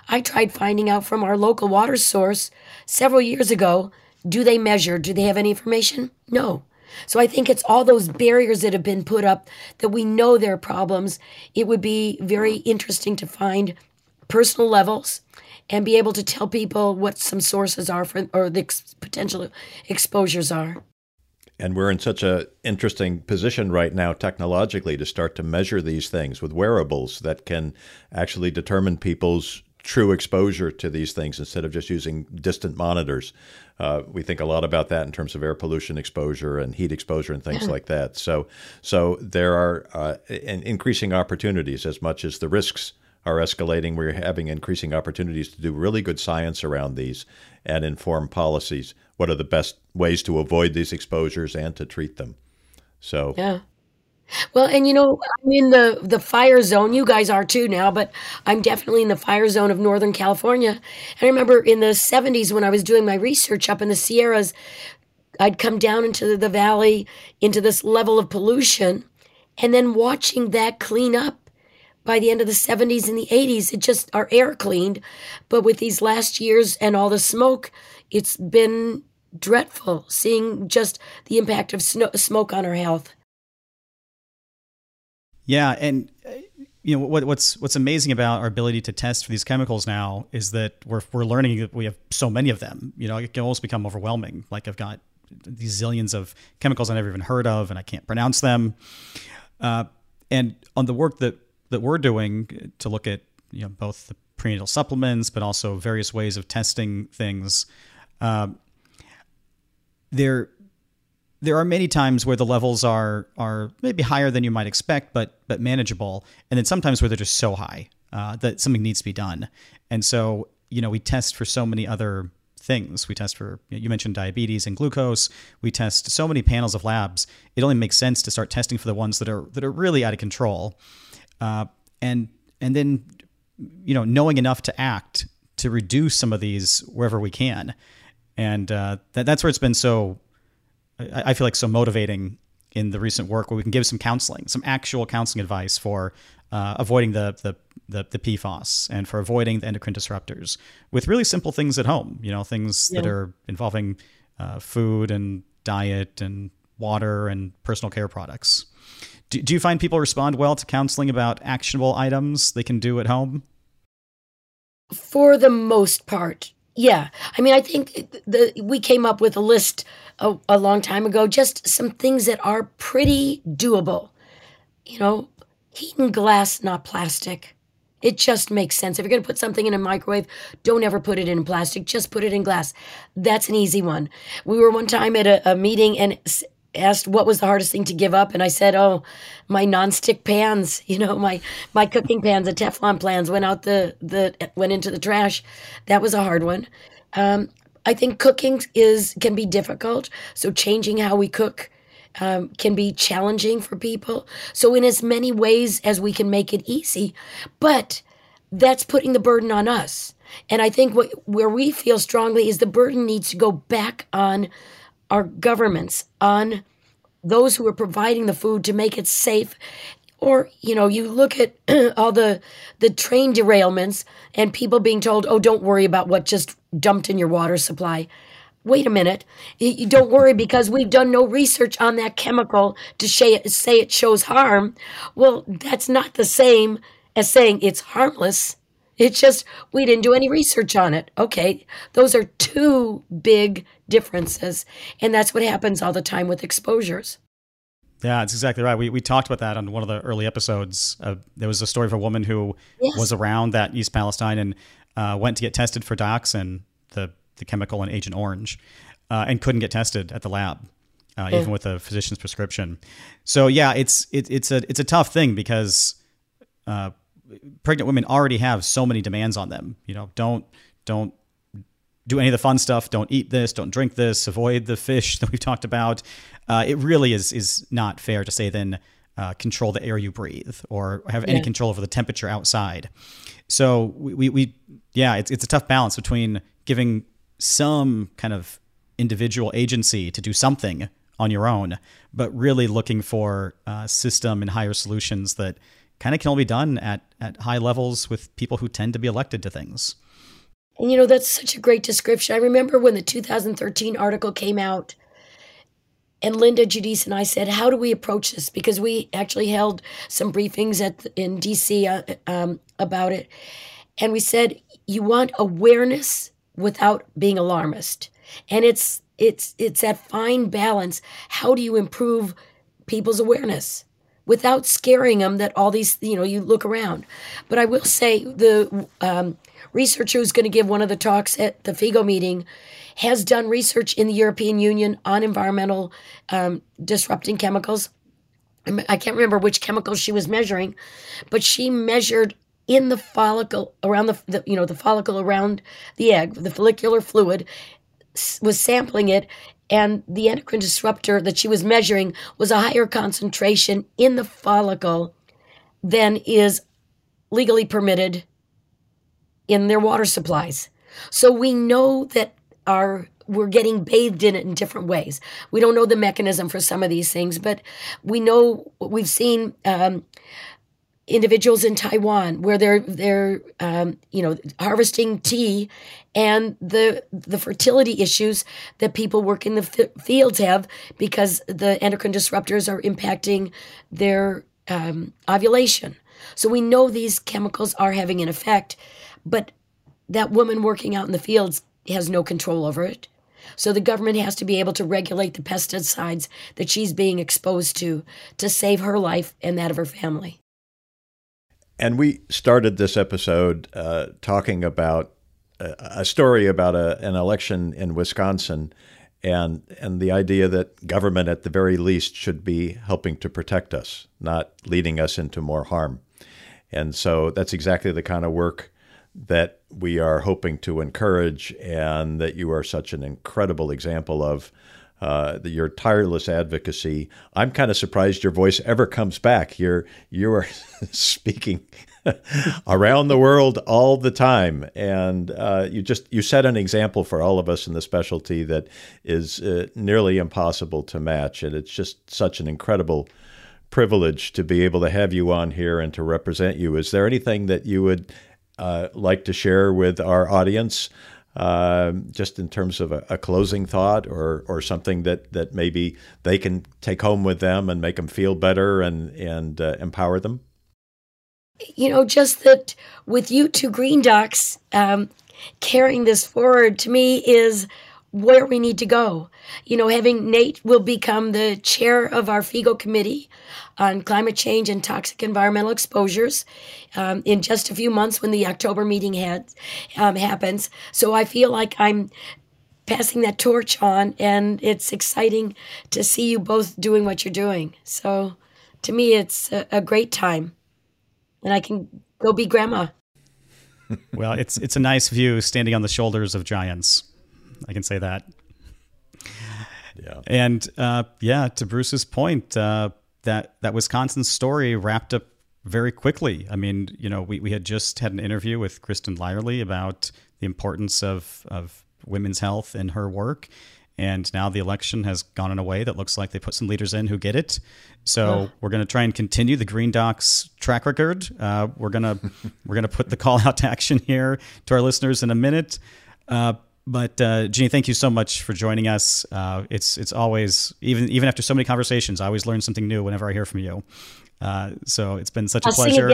I tried finding out from our local water source several years ago do they measure? Do they have any information? No. So I think it's all those barriers that have been put up that we know there are problems. It would be very interesting to find personal levels and be able to tell people what some sources are for or the ex- potential exposures are. And we're in such an interesting position right now technologically to start to measure these things with wearables that can actually determine people's true exposure to these things instead of just using distant monitors. Uh, we think a lot about that in terms of air pollution exposure and heat exposure and things like that. So, so there are uh, increasing opportunities as much as the risks are escalating. We're having increasing opportunities to do really good science around these and inform policies. What are the best ways to avoid these exposures and to treat them? So, yeah. Well, and you know, I'm in the the fire zone. You guys are too now, but I'm definitely in the fire zone of Northern California. And I remember in the 70s when I was doing my research up in the Sierras, I'd come down into the valley into this level of pollution and then watching that clean up by the end of the 70s and the 80s, it just, our air cleaned. But with these last years and all the smoke, it's been dreadful seeing just the impact of snow, smoke on our health. Yeah. And, you know, what, what's, what's amazing about our ability to test for these chemicals now is that we're, we're learning that we have so many of them. You know, it can almost become overwhelming. Like I've got these zillions of chemicals I never even heard of and I can't pronounce them. Uh, and on the work that that we're doing to look at you know both the prenatal supplements, but also various ways of testing things. Uh, there, there are many times where the levels are are maybe higher than you might expect, but but manageable, and then sometimes where they're just so high uh, that something needs to be done. And so, you know, we test for so many other things. We test for you mentioned diabetes and glucose. We test so many panels of labs. It only makes sense to start testing for the ones that are that are really out of control, uh, and and then you know knowing enough to act to reduce some of these wherever we can, and uh, that, that's where it's been so. I, I feel like so motivating in the recent work where we can give some counseling, some actual counseling advice for uh, avoiding the, the, the the PFAS and for avoiding the endocrine disruptors with really simple things at home. You know, things yeah. that are involving uh, food and diet and water and personal care products. Do, do you find people respond well to counseling about actionable items they can do at home? For the most part, yeah. I mean, I think the we came up with a list a, a long time ago, just some things that are pretty doable. You know, heating glass, not plastic. It just makes sense. If you're going to put something in a microwave, don't ever put it in plastic. Just put it in glass. That's an easy one. We were one time at a, a meeting and asked what was the hardest thing to give up and i said oh my nonstick pans you know my my cooking pans the teflon pans went out the the went into the trash that was a hard one um, i think cooking is can be difficult so changing how we cook um, can be challenging for people. So, in as many ways as we can make it easy, but that's putting the burden on us. And I think what where we feel strongly is the burden needs to go back on our governments, on those who are providing the food to make it safe. Or you know, you look at all the the train derailments and people being told, "Oh, don't worry about what just dumped in your water supply." wait a minute, you don't worry because we've done no research on that chemical to say it, say it shows harm. Well, that's not the same as saying it's harmless. It's just we didn't do any research on it. Okay, those are two big differences. And that's what happens all the time with exposures. Yeah, that's exactly right. We, we talked about that on one of the early episodes. Uh, there was a story of a woman who yes. was around that East Palestine and uh, went to get tested for dioxin, the the chemical in Agent Orange, uh, and couldn't get tested at the lab, uh, even with a physician's prescription. So yeah, it's it, it's a it's a tough thing because uh, pregnant women already have so many demands on them. You know, don't don't do any of the fun stuff. Don't eat this. Don't drink this. Avoid the fish that we've talked about. Uh, it really is is not fair to say then. Uh, control the air you breathe or have any control over the temperature outside. So we, we, we, yeah, it's, it's a tough balance between giving some kind of individual agency to do something on your own, but really looking for uh, system and higher solutions that kind of can only be done at, at high levels with people who tend to be elected to things. And you know, that's such a great description. I remember when the 2013 article came out, and Linda Giudice and I said, "How do we approach this?" Because we actually held some briefings at in DC uh, um, about it, and we said, "You want awareness without being alarmist. And it's it's it's that fine balance. How do you improve people's awareness without scaring them that all these you know you look around? But I will say the um, researcher who's going to give one of the talks at the FIGO meeting has done research in the European Union on environmental um, disrupting chemicals. I can't remember which chemicals she was measuring, but she measured in the follicle around the, the, you know the follicle around the egg the follicular fluid was sampling it and the endocrine disruptor that she was measuring was a higher concentration in the follicle than is legally permitted in their water supplies so we know that our we're getting bathed in it in different ways. We don't know the mechanism for some of these things, but we know we've seen um, individuals in Taiwan where they're they're um, you know harvesting tea and the the fertility issues that people work in the f- fields have because the endocrine disruptors are impacting their um, ovulation. So we know these chemicals are having an effect, but that woman working out in the fields has no control over it. So the government has to be able to regulate the pesticides that she's being exposed to to save her life and that of her family. And we started this episode uh, talking about a, a story about a, an election in Wisconsin and and the idea that government at the very least should be helping to protect us, not leading us into more harm. And so that's exactly the kind of work that we are hoping to encourage, and that you are such an incredible example of. Uh, your tireless advocacy. I'm kind of surprised your voice ever comes back. You're you are speaking around the world all the time, and uh, you just you set an example for all of us in the specialty that is uh, nearly impossible to match, and it's just such an incredible privilege to be able to have you on here and to represent you. Is there anything that you would uh, like to share with our audience? Uh, just in terms of a, a, closing thought or, or something that, that maybe they can take home with them and make them feel better and, and uh, empower them? You know, just that with you two Green Docs um, carrying this forward to me is where we need to go. You know, having Nate will become the chair of our FIGO committee on climate change and toxic environmental exposures um, in just a few months when the October meeting had, um, happens. So I feel like I'm passing that torch on, and it's exciting to see you both doing what you're doing. So to me, it's a, a great time, and I can go be grandma. well, it's it's a nice view standing on the shoulders of giants. I can say that. Yeah. And uh, yeah, to Bruce's point, uh, that that Wisconsin story wrapped up very quickly. I mean, you know, we, we had just had an interview with Kristin Lyerly about the importance of of women's health in her work. And now the election has gone in a way that looks like they put some leaders in who get it. So yeah. we're going to try and continue the Green Docs track record. Uh, we're gonna we're gonna put the call out to action here to our listeners in a minute. Uh, but uh, Jeannie, thank you so much for joining us. Uh, it's it's always even even after so many conversations, I always learn something new whenever I hear from you. Uh, so it's been such a I'll pleasure.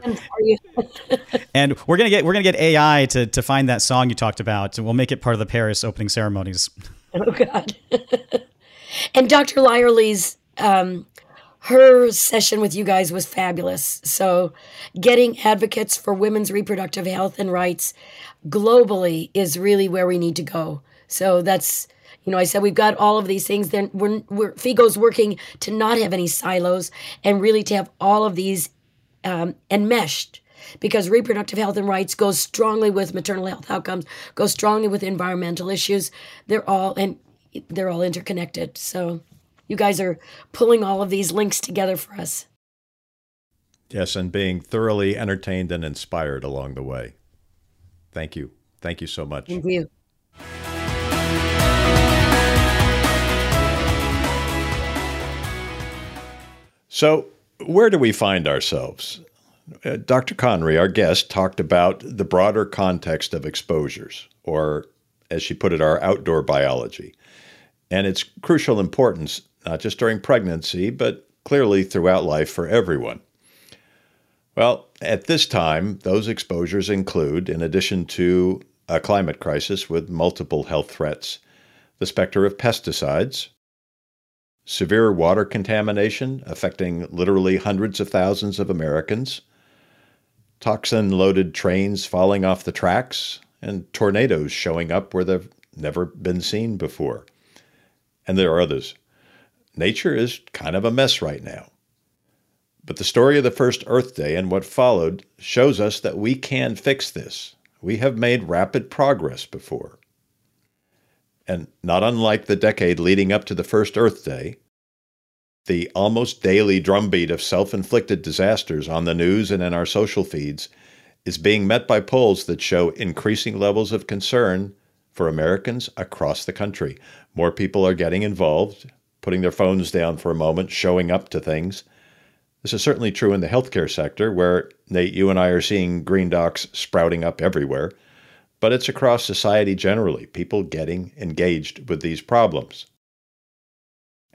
and we're gonna get we're gonna get AI to to find that song you talked about, and we'll make it part of the Paris opening ceremonies. Oh God! and Dr. Lyerly's um, her session with you guys was fabulous. So, getting advocates for women's reproductive health and rights globally is really where we need to go. So that's you know, I said we've got all of these things. Then we're, we're FIGO's working to not have any silos and really to have all of these um, enmeshed because reproductive health and rights goes strongly with maternal health outcomes, goes strongly with environmental issues. They're all and they're all interconnected. So you guys are pulling all of these links together for us. Yes, and being thoroughly entertained and inspired along the way. Thank you. Thank you so much. Thank you. So, where do we find ourselves? Uh, Dr. Conry, our guest, talked about the broader context of exposures, or as she put it, our outdoor biology, and its crucial importance, not just during pregnancy, but clearly throughout life for everyone. Well, at this time, those exposures include, in addition to a climate crisis with multiple health threats, the specter of pesticides, severe water contamination affecting literally hundreds of thousands of Americans, toxin loaded trains falling off the tracks, and tornadoes showing up where they've never been seen before. And there are others. Nature is kind of a mess right now. But the story of the first Earth Day and what followed shows us that we can fix this. We have made rapid progress before. And not unlike the decade leading up to the first Earth Day, the almost daily drumbeat of self inflicted disasters on the news and in our social feeds is being met by polls that show increasing levels of concern for Americans across the country. More people are getting involved, putting their phones down for a moment, showing up to things. This is certainly true in the healthcare sector, where, Nate, you and I are seeing green docs sprouting up everywhere, but it's across society generally, people getting engaged with these problems.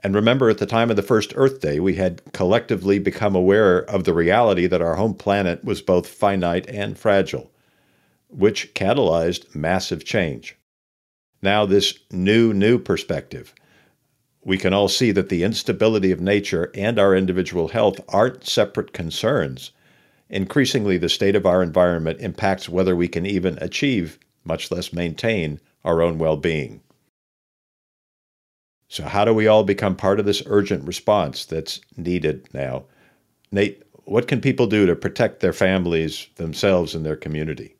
And remember, at the time of the first Earth Day, we had collectively become aware of the reality that our home planet was both finite and fragile, which catalyzed massive change. Now, this new, new perspective we can all see that the instability of nature and our individual health aren't separate concerns. increasingly the state of our environment impacts whether we can even achieve, much less maintain, our own well being. So, how do we all become part of this urgent response that's needed now? Nate, what can people do to protect their families, themselves, and their community?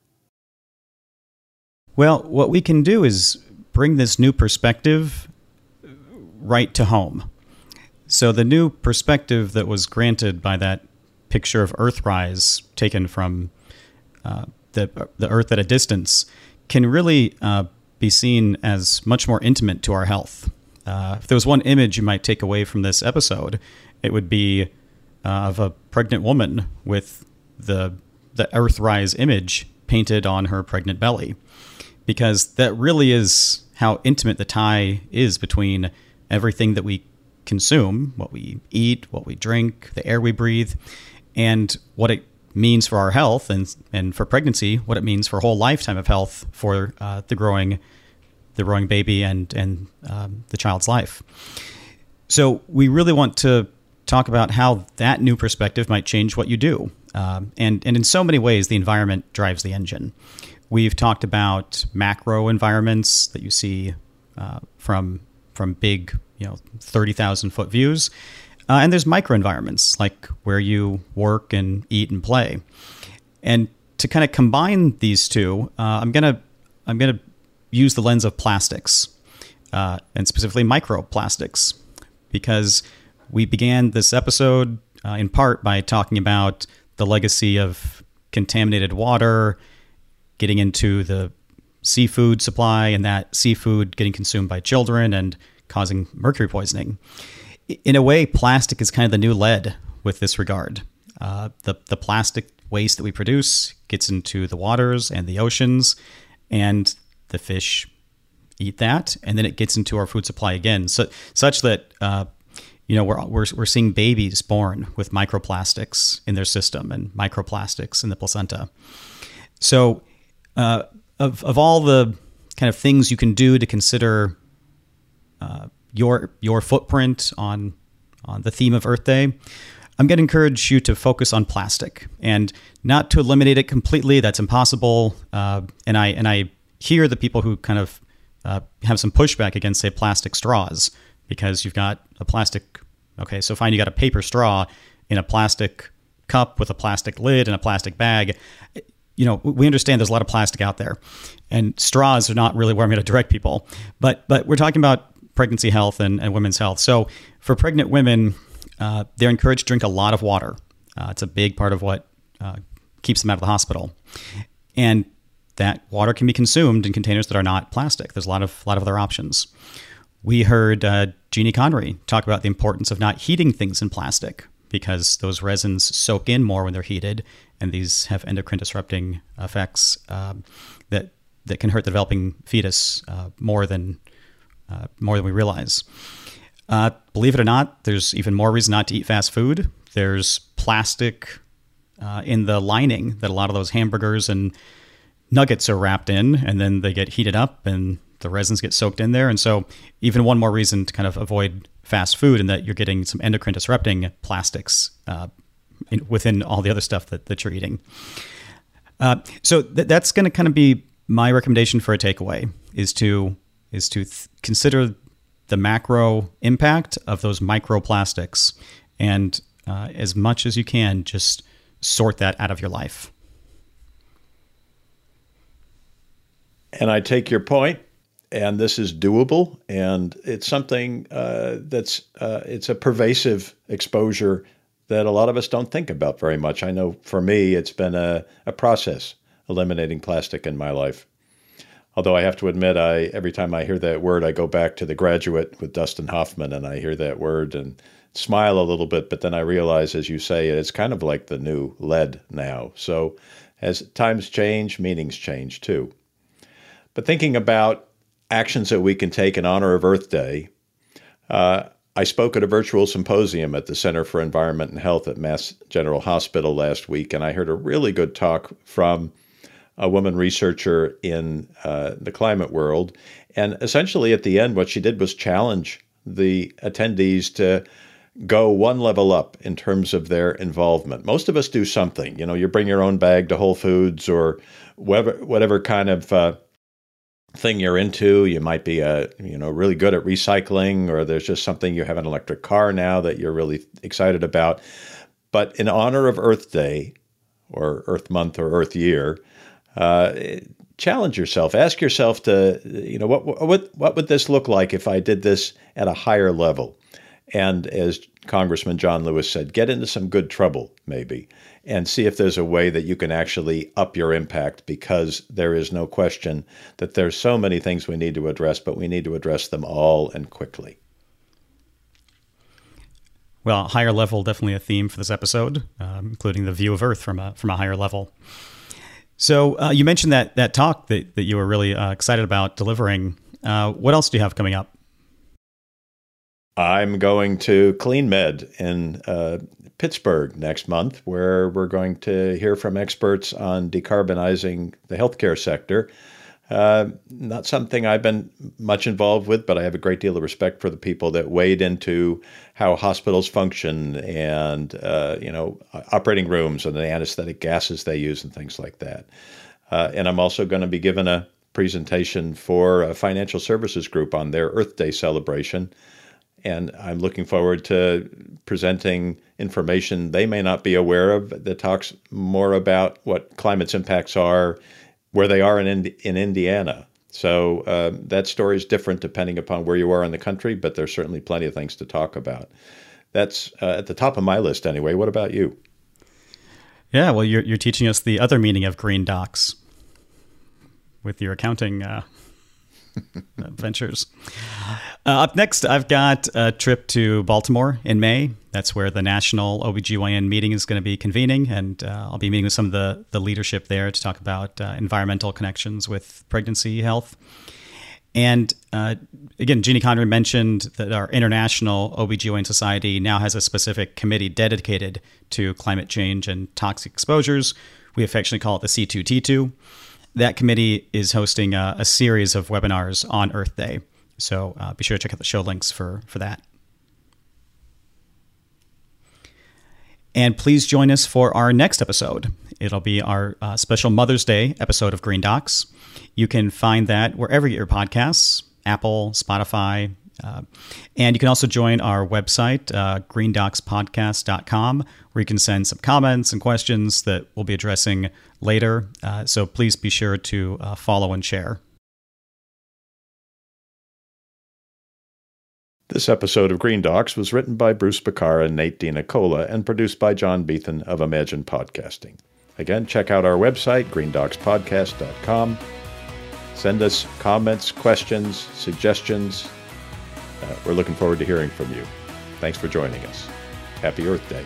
Well, what we can do is bring this new perspective right to home. So, the new perspective that was granted by that picture of Earthrise taken from uh, the, the Earth at a distance can really uh, be seen as much more intimate to our health. Uh, if there was one image you might take away from this episode, it would be uh, of a pregnant woman with the the Earthrise image painted on her pregnant belly, because that really is how intimate the tie is between everything that we consume, what we eat, what we drink, the air we breathe, and what it means for our health and and for pregnancy, what it means for a whole lifetime of health for uh, the growing the growing baby and and um, the child's life. So we really want to talk about how that new perspective might change what you do, um, and and in so many ways, the environment drives the engine. We've talked about macro environments that you see uh, from from big, you know, thirty thousand foot views, uh, and there's microenvironments like where you work and eat and play. And to kind of combine these two, uh, I'm gonna I'm gonna use the lens of plastics, uh, and specifically microplastics, because we began this episode uh, in part by talking about the legacy of contaminated water, getting into the seafood supply, and that seafood getting consumed by children and causing mercury poisoning in a way, plastic is kind of the new lead with this regard. Uh, the the plastic waste that we produce gets into the waters and the oceans, and the fish eat that, and then it gets into our food supply again. So such that uh, you know we're, we're we're seeing babies born with microplastics in their system and microplastics in the placenta. So uh, of of all the kind of things you can do to consider uh, your your footprint on on the theme of Earth Day, I'm going to encourage you to focus on plastic and not to eliminate it completely. That's impossible. Uh, and I and I hear the people who kind of uh, have some pushback against say plastic straws because you've got a plastic. Okay, so fine, you got a paper straw in a plastic cup with a plastic lid and a plastic bag. You know, we understand there's a lot of plastic out there, and straws are not really where I'm going to direct people. But but we're talking about pregnancy health and, and women's health. So for pregnant women, uh, they're encouraged to drink a lot of water. Uh, it's a big part of what uh, keeps them out of the hospital. And that water can be consumed in containers that are not plastic. There's a lot of lot of other options. We heard uh, Jeannie Conry talk about the importance of not heating things in plastic because those resins soak in more when they're heated, and these have endocrine disrupting effects um, that that can hurt the developing fetus uh, more than uh, more than we realize. Uh, believe it or not, there's even more reason not to eat fast food. There's plastic uh, in the lining that a lot of those hamburgers and nuggets are wrapped in, and then they get heated up and the resins get soaked in there. And so, even one more reason to kind of avoid fast food, and that you're getting some endocrine disrupting plastics uh, in, within all the other stuff that, that you're eating. Uh, so, th- that's going to kind of be my recommendation for a takeaway is to is to th- consider the macro impact of those microplastics and uh, as much as you can just sort that out of your life and i take your point and this is doable and it's something uh, that's uh, it's a pervasive exposure that a lot of us don't think about very much i know for me it's been a, a process eliminating plastic in my life Although I have to admit, I every time I hear that word, I go back to The Graduate with Dustin Hoffman, and I hear that word and smile a little bit. But then I realize, as you say, it's kind of like the new lead now. So as times change, meanings change too. But thinking about actions that we can take in honor of Earth Day, uh, I spoke at a virtual symposium at the Center for Environment and Health at Mass General Hospital last week, and I heard a really good talk from a woman researcher in uh, the climate world. And essentially, at the end, what she did was challenge the attendees to go one level up in terms of their involvement. Most of us do something. You know, you bring your own bag to Whole Foods or whatever, whatever kind of uh, thing you're into. You might be a uh, you know really good at recycling, or there's just something you have an electric car now that you're really excited about. But in honor of Earth Day, or Earth Month, or Earth Year, uh, challenge yourself. Ask yourself to you know what what what would this look like if I did this at a higher level? And as Congressman John Lewis said, get into some good trouble, maybe, and see if there's a way that you can actually up your impact because there is no question that there's so many things we need to address, but we need to address them all and quickly. Well, higher level definitely a theme for this episode, um, including the view of Earth from a from a higher level. So uh, you mentioned that that talk that, that you were really uh, excited about delivering. Uh, what else do you have coming up? I'm going to Clean Med in uh, Pittsburgh next month, where we're going to hear from experts on decarbonizing the healthcare sector. Uh, not something I've been much involved with, but I have a great deal of respect for the people that wade into how hospitals function and uh, you know operating rooms and the anesthetic gases they use and things like that. Uh, and I'm also going to be given a presentation for a financial services group on their Earth Day celebration and I'm looking forward to presenting information they may not be aware of that talks more about what climate's impacts are, where they are in in Indiana. So uh, that story is different depending upon where you are in the country, but there's certainly plenty of things to talk about. That's uh, at the top of my list anyway. What about you? Yeah, well, you're you're teaching us the other meaning of green docs with your accounting uh, adventures. Uh, up next, I've got a trip to Baltimore in May. That's where the national OBGYN meeting is going to be convening, and uh, I'll be meeting with some of the, the leadership there to talk about uh, environmental connections with pregnancy health. And uh, again, Jeannie Conry mentioned that our International OBGYN Society now has a specific committee dedicated to climate change and toxic exposures. We affectionately call it the C2T2 that committee is hosting a, a series of webinars on Earth Day. So uh, be sure to check out the show links for, for that. And please join us for our next episode. It'll be our uh, special Mother's Day episode of Green Docs. You can find that wherever you get your podcasts Apple, Spotify. Uh, and you can also join our website, uh, greendocspodcast.com, where you can send some comments and questions that we'll be addressing later. Uh, so please be sure to uh, follow and share. This episode of Green Docs was written by Bruce Bekkar and Nate DeNicola and produced by John Beathan of Imagine Podcasting. Again, check out our website, greendocspodcast.com. Send us comments, questions, suggestions. Uh, we're looking forward to hearing from you. Thanks for joining us. Happy Earth Day.